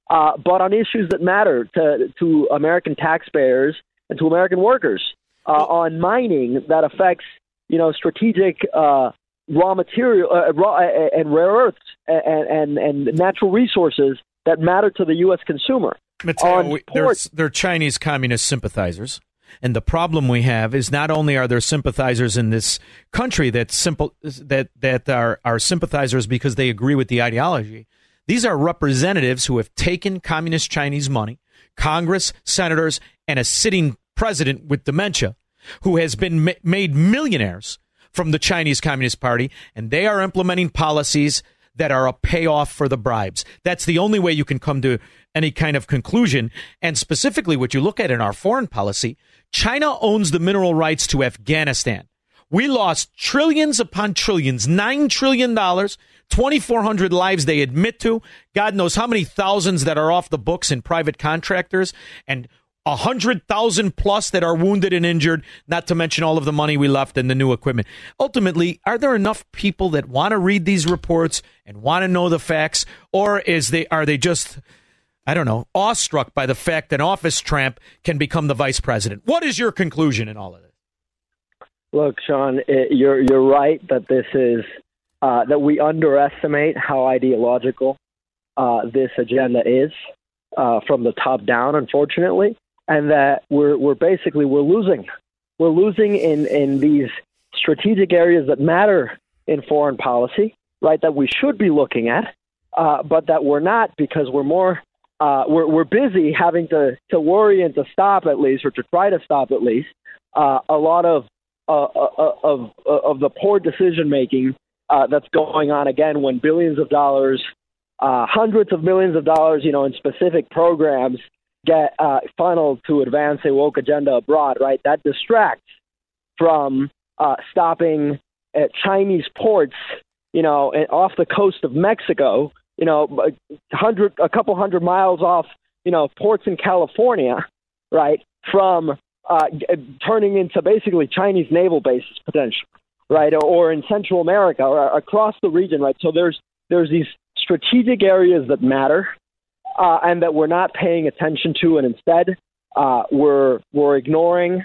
uh, but on issues that matter to, to American taxpayers and to American workers. Uh, on mining that affects, you know, strategic uh, raw material uh, raw, uh, and rare earths and, and and natural resources that matter to the U.S. consumer. Mateo, On we- they're, they're Chinese communist sympathizers. And the problem we have is not only are there sympathizers in this country that simple that that are, are sympathizers because they agree with the ideology. These are representatives who have taken communist Chinese money, Congress, senators, and a sitting president with dementia who has been ma- made millionaires from the Chinese Communist Party, and they are implementing policies that are a payoff for the bribes. That's the only way you can come to any kind of conclusion. And specifically, what you look at in our foreign policy, China owns the mineral rights to Afghanistan. We lost trillions upon trillions, $9 trillion, 2,400 lives they admit to. God knows how many thousands that are off the books in private contractors, and a hundred thousand plus that are wounded and injured, not to mention all of the money we left and the new equipment. Ultimately, are there enough people that want to read these reports and want to know the facts, or is they are they just I don't know, awestruck by the fact that office tramp can become the vice president? What is your conclusion in all of this? Look, Shaun, eh, you're you're right that this is uh, that we underestimate how ideological uh, this agenda is uh, from the top down, unfortunately, and that we're we're basically we're losing. We're losing in in these strategic areas that matter in foreign policy, right? That we should be looking at, uh, but that we're not because we're more uh, we're we're busy having to to worry and to stop at least or to try to stop at least uh, a lot of uh, uh, of of the poor decision making uh, that's going on again when billions of dollars, uh, hundreds of millions of dollars, you know, in specific programs get uh, funneled to advance a woke agenda abroad. Right, that distracts from uh, stopping at Chinese ports, you know, off the coast of Mexico, you know, a hundred, a couple hundred miles off, you know, ports in California, right, from uh, turning into basically Chinese naval bases potentially, right, or, or in Central America or across the region, right. So there's there's these strategic areas that matter, uh, and that we're not paying attention to, and instead uh, we're we're ignoring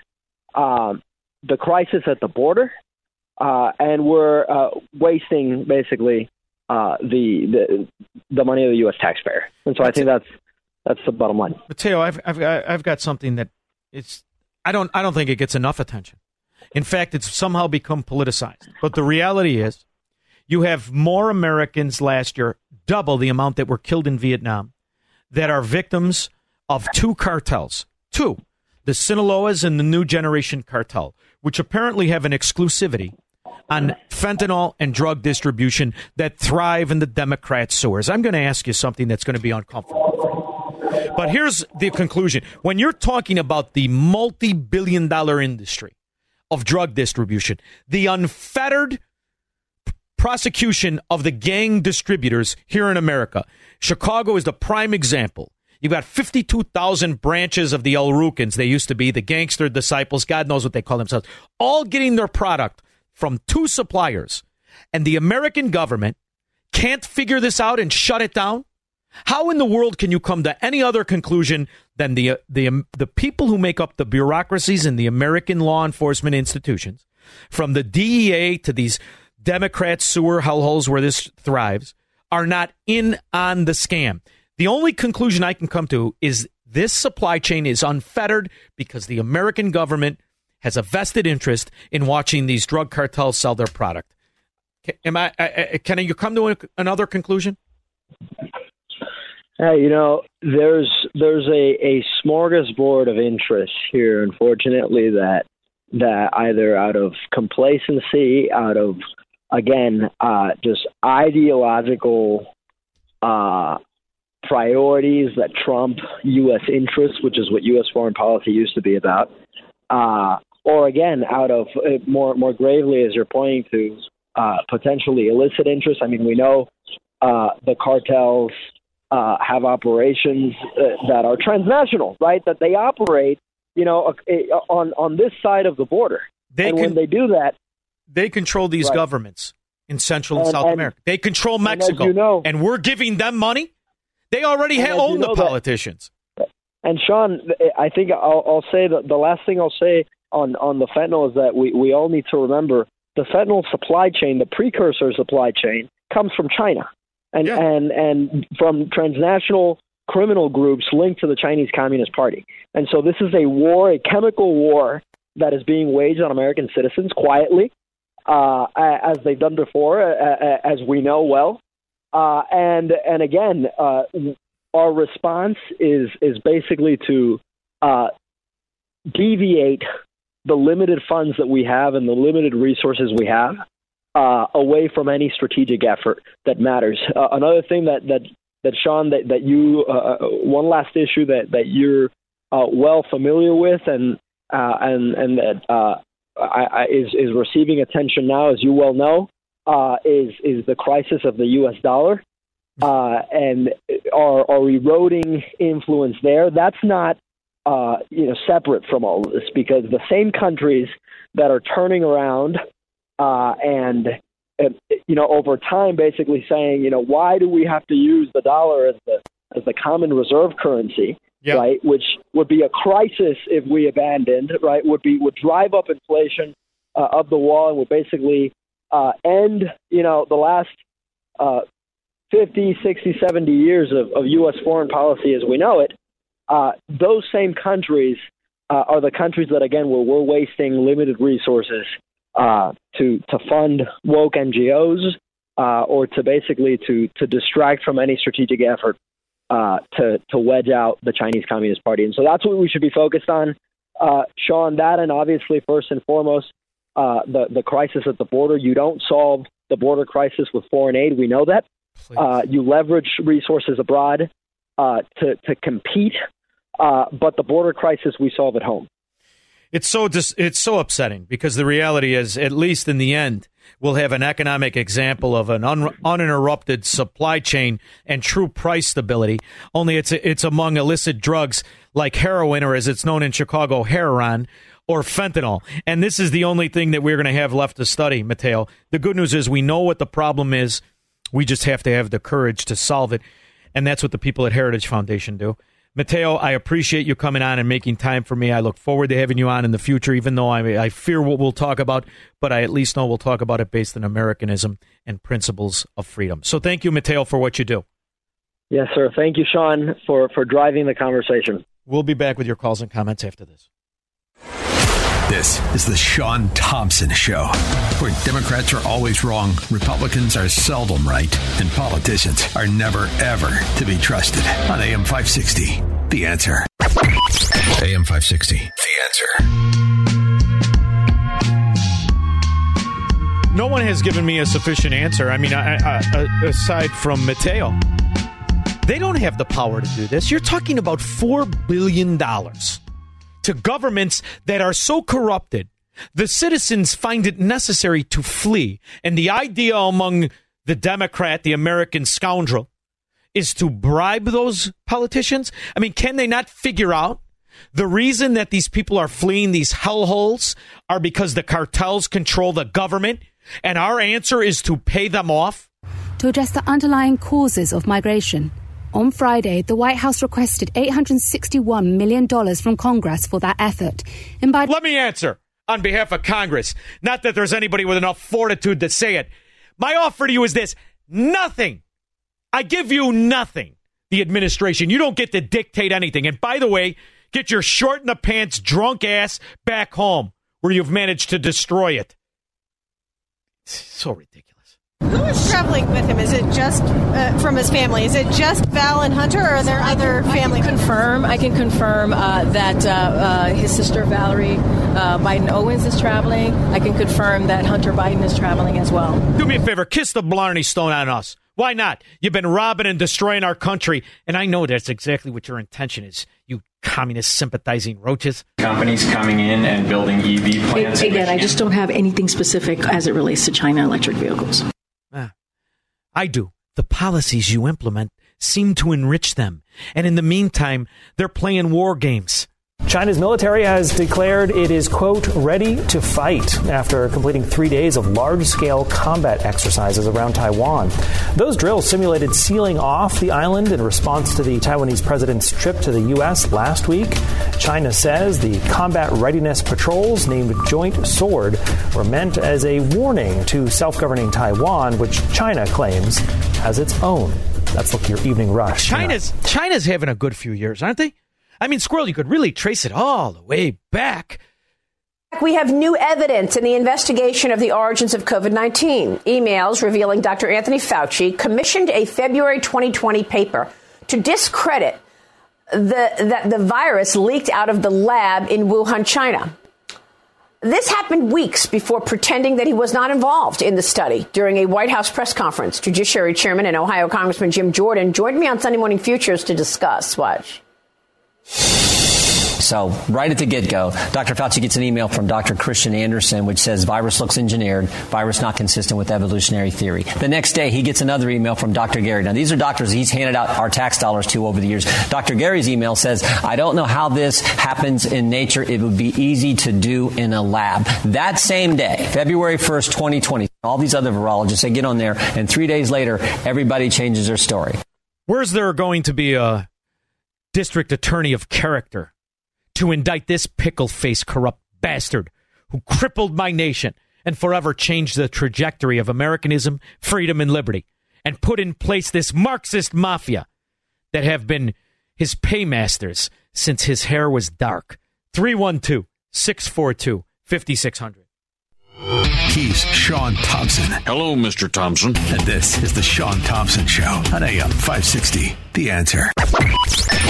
um, the crisis at the border, uh, and we're uh, wasting basically uh, the, the the money of the U.S. taxpayer. And so I think that's that's the bottom line. Mateo, I've I've I've got something that it's I don't I don't think it gets enough attention. In fact, it's somehow become politicized. But the reality is, you have more Americans last year, double the amount that were killed in Vietnam, that are victims of two cartels. Two, the Sinaloas and the New Generation Cartel, which apparently have an exclusivity on fentanyl and drug distribution that thrive in the Democrat sewers. I'm going to ask you something that's going to be uncomfortable. But here's the conclusion. When you're talking about the multi billion dollar industry of drug distribution, the unfettered prosecution of the gang distributors here in America, Chicago is the prime example. You've got 52,000 branches of the El Rukns. They used to be the gangster disciples. God knows what they call themselves. All getting their product from two suppliers. And the American government can't figure this out and shut it down. How in the world can you come to any other conclusion than the, the, the people who make up the bureaucracies in the American law enforcement institutions, from the DEA to these Democrat sewer hellholes where this thrives, are not in on the scam? The only conclusion I can come to is this supply chain is unfettered because the American government has a vested interest in watching these drug cartels sell their product. Am I, can you come to another conclusion? Hey, you know, there's there's a, a smorgasbord of interests here, unfortunately, that that either out of complacency, out of again, uh, just ideological uh, priorities that trump U.S. interests, which is what U.S. foreign policy used to be about, uh, or again, out of uh, more more gravely, as you're pointing to, uh, potentially illicit interests. I mean, we know uh, the cartels uh, have operations uh, that are transnational, right? That they operate, you know, on on this side of the border. They and can, when they do that, they control these right. governments in Central and, and South and, America. They control Mexico, and, you know, and we're giving them money. They already ha- own you know the politicians. That, and Shaun, I think I'll, I'll say that the last thing I'll say on on the fentanyl is that we we all need to remember the fentanyl supply chain, the precursor supply chain, comes from China and yeah. and and from transnational criminal groups linked to the Chinese Communist Party. And so this is a war, a chemical war that is being waged on American citizens quietly, uh, as they've done before, as we know well. Uh, and and again, uh, our response is is basically to uh, deviate the limited funds that we have and the limited resources we have uh, away from any strategic effort that matters. Uh, another thing that that that Shaun that that you uh, uh one last issue that that you're uh, well familiar with and uh, and and that I, I, is is receiving attention now, as you well know, is is the crisis of the U.S. dollar uh, and our, our eroding influence there. That's not uh, you know separate from all of this because the same countries that are turning around uh, and you know over time basically saying you know why do we have to use the dollar as the as the common reserve currency yep. right which would be a crisis if we abandoned right would be would drive up inflation uh, of the wall and would basically uh, end you know the last uh, 50 60 70 years of, of U.S. foreign policy as we know it uh, those same countries uh, are the countries that again where we're wasting limited resources uh, to to fund woke NGOs uh, or to basically to to distract from any strategic effort uh, to to wedge out the Chinese Communist Party. And so that's what we should be focused on, uh, Shaun. That and obviously first and foremost uh, the the crisis at the border. You don't solve the border crisis with foreign aid. We know that. Uh, you leverage resources abroad uh, to to compete, uh, but the border crisis we solve at home it's so dis- it's so upsetting because the reality is, at least in the end, we'll have an economic example of an un- uninterrupted supply chain and true price stability. Only it's it's among illicit drugs like heroin, or as it's known in Chicago, heroin or fentanyl. And this is the only thing that we're going to have left to study, Mateo. The good news is we know what the problem is. We just have to have the courage to solve it. And that's what the people at Heritage Foundation do. Mateo, I appreciate you coming on and making time for me. I look forward to having you on in the future, even though I, I fear what we'll talk about, but I at least know we'll talk about it based on Americanism and principles of freedom. So thank you, Mateo, for what you do. Yes, sir. Thank you, Shaun, for, for driving the conversation. We'll be back with your calls and comments after this. This is the Shaun Thompson Show, where Democrats are always wrong, Republicans are seldom right, and politicians are never, ever to be trusted. On AM 560, The Answer. AM 560, The Answer. No one has given me a sufficient answer. I mean, I, I, aside from Mateo, they don't have the power to do this. You're talking about $4 billion to governments that are so corrupted, the citizens find it necessary to flee. And the idea among the Democrat, the American scoundrel, is to bribe those politicians. I mean, can they not figure out the reason that these people are fleeing these hellholes are because the cartels control the government? And our answer is to pay them off? To address the underlying causes of migration, on Friday, the White House requested $861 million from Congress for that effort. And by Let me answer on behalf of Congress. Not that there's anybody with enough fortitude to say it. My offer to you is this nothing. I give you nothing. The administration. You don't get to dictate anything. And by the way, get your short in the pants, drunk ass back home where you've managed to destroy it. So ridiculous. Who is traveling with him? Is it just uh, from his family? Is it just Val and Hunter, or are there other family? I can confirm. I can confirm uh, that uh, uh his sister Valerie uh, Biden Owens is traveling. I can confirm that Hunter Biden is traveling as well. Do me a favor, kiss the Blarney Stone on us. Why not? You've been robbing and destroying our country, and I know that's exactly what your intention is. You communist sympathizing roaches. Companies coming in and building EV plants. Again, I just don't have anything specific as it relates to China electric vehicles. I do. The policies you implement seem to enrich them. And in the meantime, they're playing war games. China's military has declared it is, quote, ready to fight after completing three days of large scale combat exercises around Taiwan. Those drills simulated sealing off the island in response to the Taiwanese president's trip to the U.S. last week. China says the combat readiness patrols, named Joint Sword, were meant as a warning to self governing Taiwan, which China claims has its own. That's look your evening rush. China's China's having a good few years, aren't they? I mean, Squirrel, you could really trace it all the way back. We have new evidence in the investigation of the origins of COVID 19. Emails revealing Dr. Anthony Fauci commissioned a February 2020 paper to discredit the, that the virus leaked out of the lab in Wuhan, China. This happened weeks before pretending that he was not involved in the study during a White House press conference. Judiciary Chairman and Ohio Congressman Jim Jordan joined me on Sunday Morning Futures to discuss. Watch. So, right at the get go, Dr. Fauci gets an email from Dr. Kristian Andersen, which says virus looks engineered, virus not consistent with evolutionary theory. The next day, he gets another email from Dr. Garry. Now, these are doctors he's handed out our tax dollars to over the years. Dr. Garry's email says, I don't know how this happens in nature. It would be easy to do in a lab. That same day, February 1st, 2020, all these other virologists, they get on there, and three days later, everybody changes their story. Where's there going to be a district attorney of character to indict this pickle faced corrupt bastard who crippled my nation and forever changed the trajectory of Americanism, freedom, and liberty, and put in place this Marxist mafia that have been his paymasters since his hair was dark. 312 642 5600. He's Shaun Thompson. Hello, Mr. Thompson. And this is the Shaun Thompson Show on AM 560. The answer.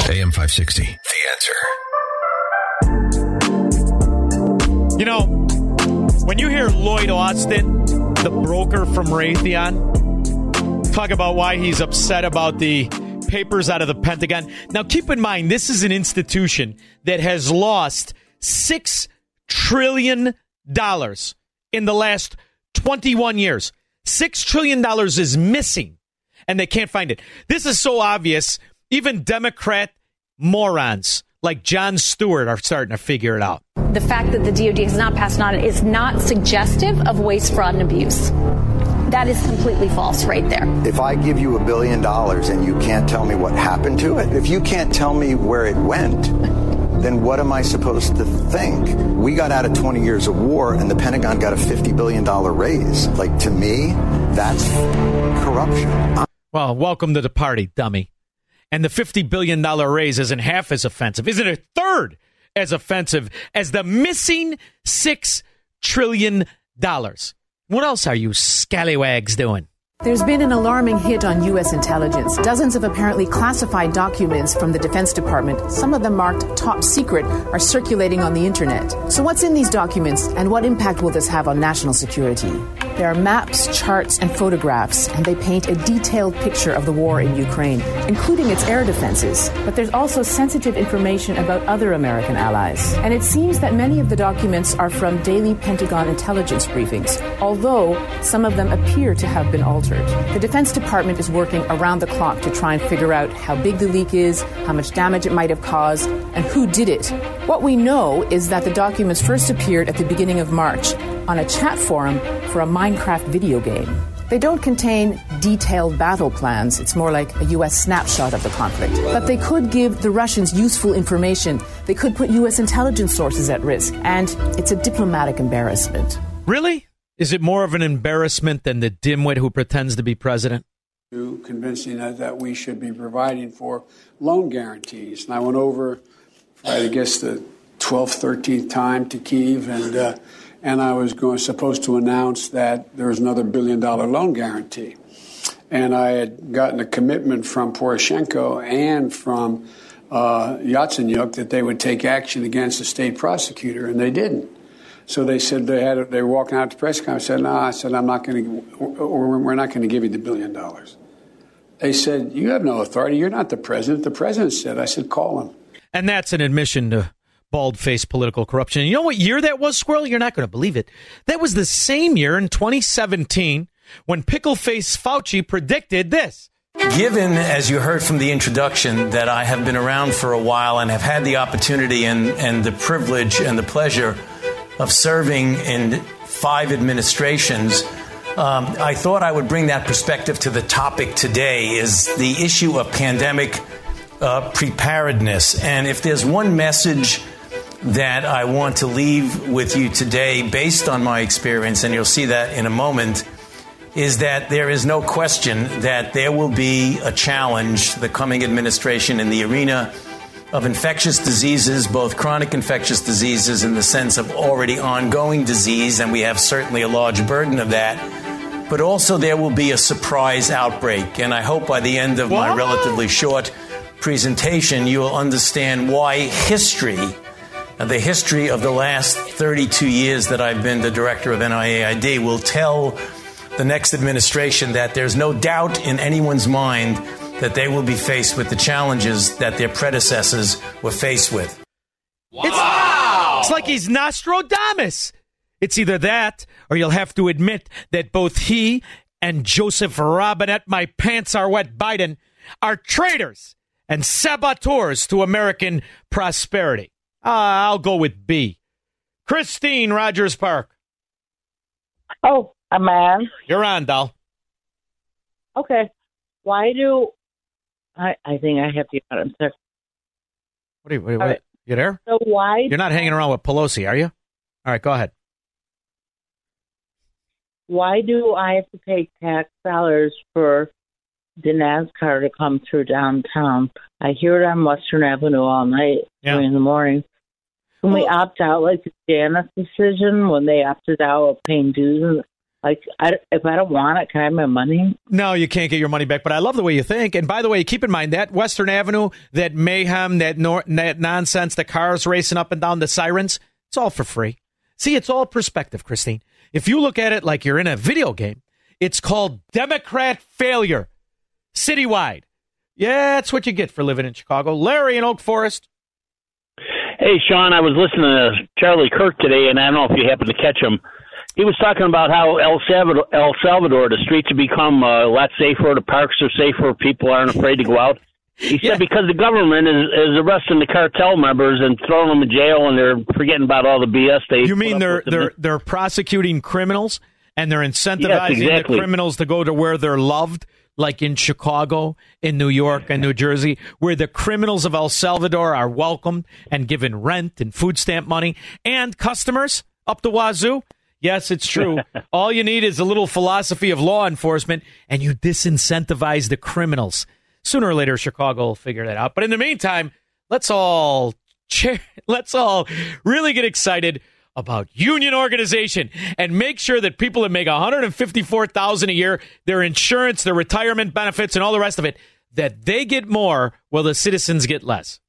AM 560. The answer. You know, when you hear Lloyd Austin, the broker from Raytheon, talk about why he's upset about the papers out of the Pentagon. Now, keep in mind, this is an institution that has lost $6 trillion in the last 21 years. $6 trillion is missing, and they can't find it. This is so obvious, even Democrat morons like Jon Stewart are starting to figure it out. The fact that the DoD has not passed on it is not suggestive of waste, fraud, and abuse. That is completely false right there. If I give you a billion dollars and you can't tell me what happened to it, if you can't tell me where it went, then what am I supposed to think? We got out of 20 years of war and the Pentagon got a $50 billion raise. Like, to me, that's corruption. Well, welcome to the party, dummy. And the $50 billion raise isn't half as offensive, isn't a third as offensive as the missing $6 trillion. What else are you scallywags doing? There's been an alarming hit on U.S. intelligence. Dozens of apparently classified documents from the Defense Department, some of them marked top secret, are circulating on the internet. So, what's in these documents and what impact will this have on national security? There are maps, charts, and photographs, and they paint a detailed picture of the war in Ukraine, including its air defenses. But there's also sensitive information about other American allies. And it seems that many of the documents are from daily Pentagon intelligence briefings, although some of them appear to have been altered. The Defense Department is working around the clock to try and figure out how big the leak is, how much damage it might have caused, and who did it. What we know is that the documents first appeared at the beginning of March on a chat forum for a Minecraft video game. They don't contain detailed battle plans. It's more like a U.S. snapshot of the conflict. But they could give the Russians useful information. They could put U.S. intelligence sources at risk. And it's a diplomatic embarrassment. Really? Is it more of an embarrassment than the dimwit who pretends to be president? To convincing that we should be providing for loan guarantees. And I went over, I guess, the 12th, 13th time to Kiev, and uh, and I was going supposed to announce that there was another billion dollar loan guarantee. And I had gotten a commitment from Poroshenko and from uh, Yatsenyuk that they would take action against the state prosecutor, and they didn't. So they said they had they were walking out to press conference. I said, "No," I said, "I'm not going to, we're not going to give you the billion dollars." They said, "You have no authority. You're not the president." The president said, "I said, call him." And that's an admission to bald faced political corruption. You know what year that was, Squirrel? You're not going to believe it. That was the same year in 2017 when pickle face Fauci predicted this. Given, as you heard from the introduction, that I have been around for a while and have had the opportunity and, and the privilege and the pleasure of serving in five administrations, um, I thought I would bring that perspective to the topic today is the issue of pandemic uh, preparedness. And if there's one message that I want to leave with you today, based on my experience, and you'll see that in a moment, is that there is no question that there will be a challenge, the coming administration, in the arena of infectious diseases, both chronic infectious diseases in the sense of already ongoing disease, and we have certainly a large burden of that. But also, there will be a surprise outbreak. And I hope by the end of my relatively short presentation, you will understand why history, and the history of the last 32 years that I've been the director of NIAID, will tell the next administration that there's no doubt in anyone's mind that they will be faced with the challenges that their predecessors were faced with. It's, it's like he's Nostradamus. It's either that, or you'll have to admit that both he and Joseph Robinette, my pants are wet Biden, are traitors and saboteurs to American prosperity. Uh, I'll go with B. Christine Rogers Park. Oh, a man. You're on, doll. Okay. Why do I? I think I have to. I'm sorry. What are you? Wait, wait, You there? So why? You're not hanging around with Pelosi, are you? All right, go ahead. Why do I have to pay tax dollars for the NASCAR to come through downtown? I hear it on Western Avenue all night, Yeah. three in the morning. Can we opt out like the Janus decision when they opted out of paying dues? And, like, I, if I don't want it, can I have my money? No, you can't get your money back. But I love the way you think. And by the way, keep in mind that Western Avenue, that mayhem, that, nor- that nonsense, the cars racing up and down, the sirens, it's all for free. See, it's all perspective, Christine. If you look at it like you're in a video game, it's called Democrat failure citywide. Yeah, that's what you get for living in Chicago. Larry in Oak Forest. Hey, Shaun, I was listening to Charlie Kirk today, and I don't know if you happened to catch him. He was talking about how El Salvador, El Salvador the streets have become uh, a lot safer, the parks are safer, people aren't afraid to go out. He said because the government is, is arresting the cartel members and throwing them in jail, and they're forgetting about all the BS they. You mean they're they're they're prosecuting criminals and they're incentivizing exactly. the criminals to go to where they're loved, like in Chicago, in New York, and New Jersey, where the criminals of El Salvador are welcomed and given rent and food stamp money, and customers up the wazoo. Yes, it's true. All you need is a little philosophy of law enforcement, and you disincentivize the criminals. Sooner or later, Chicago will figure that out. But in the meantime, let's all Chair, let's all really get excited about union organization and make sure that people that make 154,000 a year, their insurance, their retirement benefits and all the rest of it, that they get more while the citizens get less.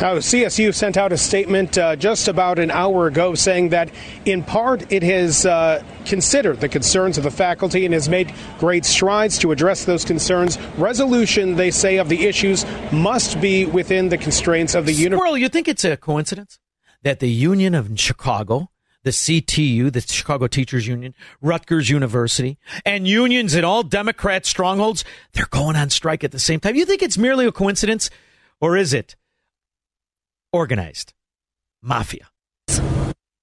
Now, CSU sent out a statement uh, just about an hour ago saying that, in part, it has uh, considered the concerns of the faculty and has made great strides to address those concerns. Resolution, they say, of the issues must be within the constraints of the university. Squirrel, you think it's a coincidence that the Union of Chicago, the CTU, the Chicago Teachers Union, Rutgers University, and unions in all Democrat strongholds, they're going on strike at the same time? You think it's merely a coincidence, or is it organized mafia?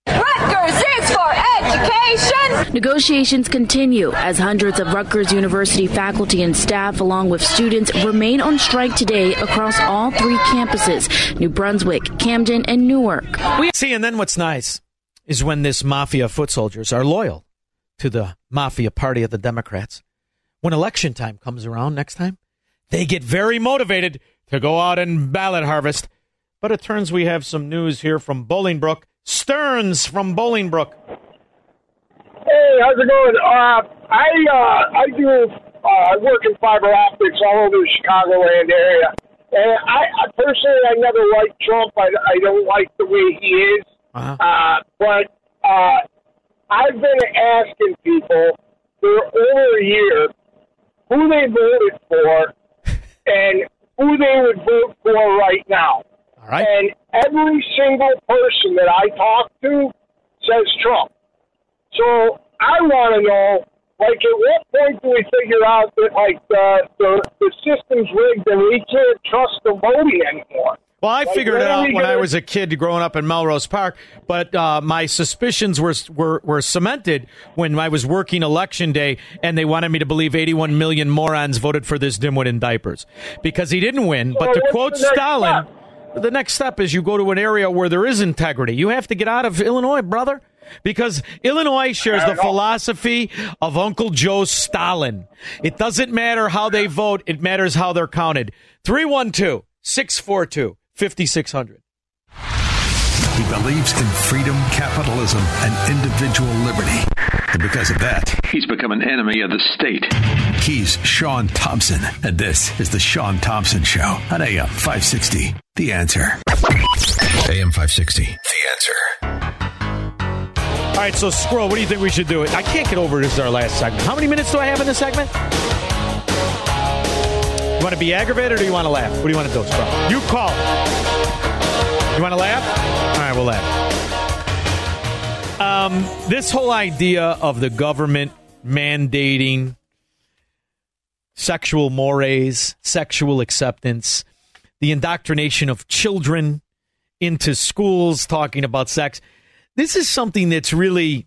Rutgers is for education. Negotiations continue as hundreds of Rutgers University faculty and staff, along with students, remain on strike today across all three campuses New Brunswick, Camden, and Newark. See, and then what's nice is when this mafia foot soldiers are loyal to the mafia party of the Democrats. When election time comes around next time, they get very motivated to go out and ballot harvest. But it turns we have some news here from Bolingbrook. Stearns from Bolingbrook. Hey, how's it going? Uh, I uh, I do uh, I work in fiber optics all over the Chicagoland area, and I, I personally I never liked Trump. I, I don't like the way he is. Uh-huh. Uh, but uh, I've been asking people for over a year who they voted for and who they would vote for right now. All right. And every single person that I talk to says Trump. So I want to know, like, at what point do we figure out that, like, the, the, the system's rigged and we can't trust the voting anymore? Well, I Like, figured it out when I gonna- was a kid growing up in Melrose Park, but uh, my suspicions were, were were cemented when I was working election day, and they wanted me to believe 81 million morons voted for this dimwit in diapers because he didn't win. So but to quote Stalin, the next step is you go to an area where there is integrity. You have to get out of Illinois, brother. Because Illinois shares the philosophy of Uncle Joe Stalin. It doesn't matter how they vote, it matters how they're counted. 312 642 5600. He believes in freedom, capitalism, and individual liberty. And because of that, he's become an enemy of the state. He's Shaun Thompson, and this is The Shaun Thompson Show on AM 560. The answer. AM 560. The answer. All right, so Squirrel, what do you think we should do? It. I can't get over this is our last segment. How many minutes do I have in this segment? You want to be aggravated or do you want to laugh? What do you want to do, Squirrel? You call. You want to laugh? All right, we'll laugh. Um, this whole idea of the government mandating sexual mores, sexual acceptance, the indoctrination of children into schools talking about sex. This is something that's really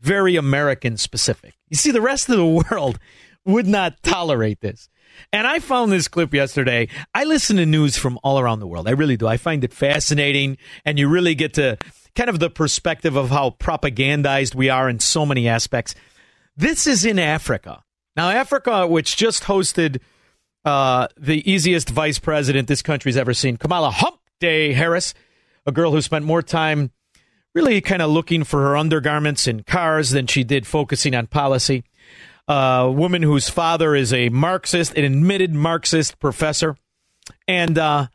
very American specific. You see, the rest of the world would not tolerate this. And I found this clip yesterday. I listen to news from all around the world. I really do. I find it fascinating, and you really get to kind of the perspective of how propagandized we are in so many aspects. This is in Africa. Now, Africa, which just hosted uh, the easiest vice president this country's ever seen, Kamala Hump Day Harris, a girl who spent more time really kind of looking for her undergarments in cars than she did focusing on policy. A woman whose father is a Marxist, an admitted Marxist professor. And uh,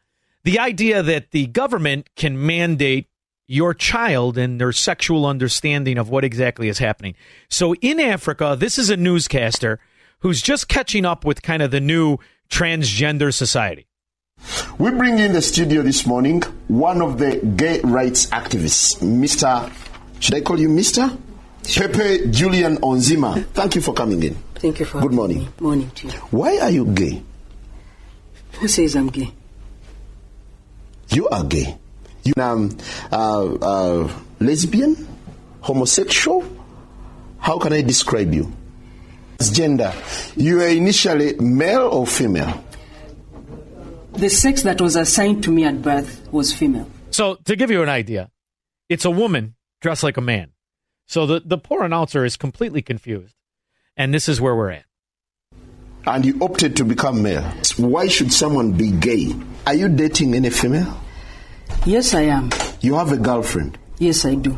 the idea that the government can mandate your child and their sexual understanding of what exactly is happening. So in Africa, this is a newscaster who's just catching up with kind of the new transgender society. We bring in the studio this morning one of the gay rights activists, Mr. Should I call you Mr? Pepe Julian Onziema. Thank you for coming in. Thank you for Good morning. Me. Morning to you. Why are you gay? Who says I'm gay? You are gay. You um, uh, uh, lesbian, homosexual. How can I describe you? Gender. You are initially male or female. The sex that was assigned to me at birth was female. So to give you an idea, it's a woman dressed like a man. So the, the poor announcer is completely confused. And this is where we're at. and you opted to become male. Why should someone be gay? Are you dating any female? Yes, I am. You have a girlfriend? Yes, I do.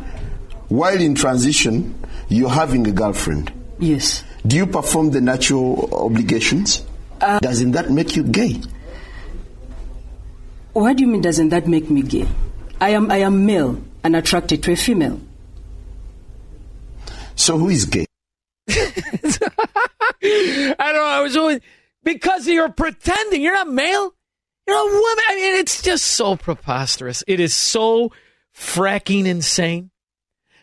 While in transition, you're having a girlfriend? Yes. Do you perform the natural obligations? Uh, Doesn't that make you gay? What do you mean, doesn't that make me gay? I am, I am male and attracted to a female. So who is gay? I don't know. I was always because you're pretending. You're not male. You're a woman. I mean, it's just so preposterous. It is so fracking insane.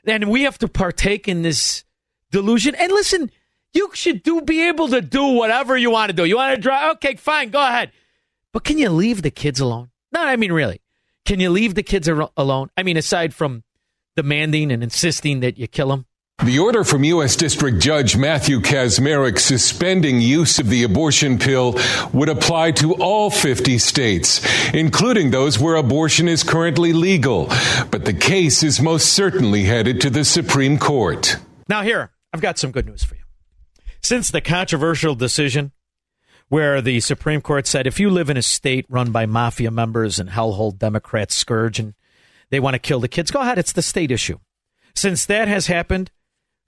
And we have to partake in this delusion. And listen, you should do be able to do whatever you want to do. You want to drive? Okay, fine, go ahead. But can you leave the kids alone? No, I mean really. Can you leave the kids alone? I mean, aside from demanding and insisting that you kill them. The order from U.S. District Judge Matthew Kacsmaryk suspending use of the abortion pill would apply to all 50 states, including those where abortion is currently legal. But the case is most certainly headed to the Supreme Court. Now, here, I've got some good news for you. Since the controversial decision where the Supreme Court said if you live in a state run by mafia members and hellhole Democrats scourge and they want to kill the kids, go ahead. It's the state issue. Since that has happened,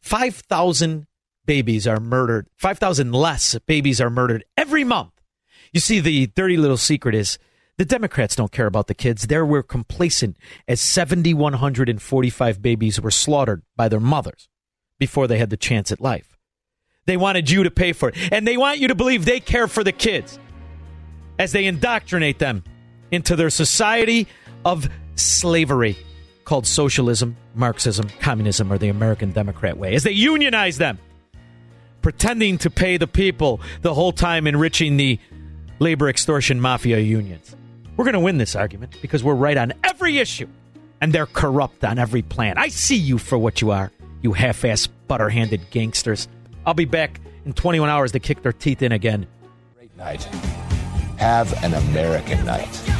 5,000 babies are murdered. 5,000 less babies are murdered every month. You see, the dirty little secret is the Democrats don't care about the kids. They were complacent as 7,145 babies were slaughtered by their mothers before they had the chance at life. They wanted you to pay for it. And they want you to believe they care for the kids as they indoctrinate them into their society of slavery called socialism, Marxism, communism, or the American Democrat way, as they unionize them, pretending to pay the people the whole time enriching the labor extortion mafia unions. We're going to win this argument because we're right on every issue and they're corrupt on every plan. I see you for what you are, you half ass butter handed gangsters. I'll be back in 21 hours to kick their teeth in again. Great night. Have an American night.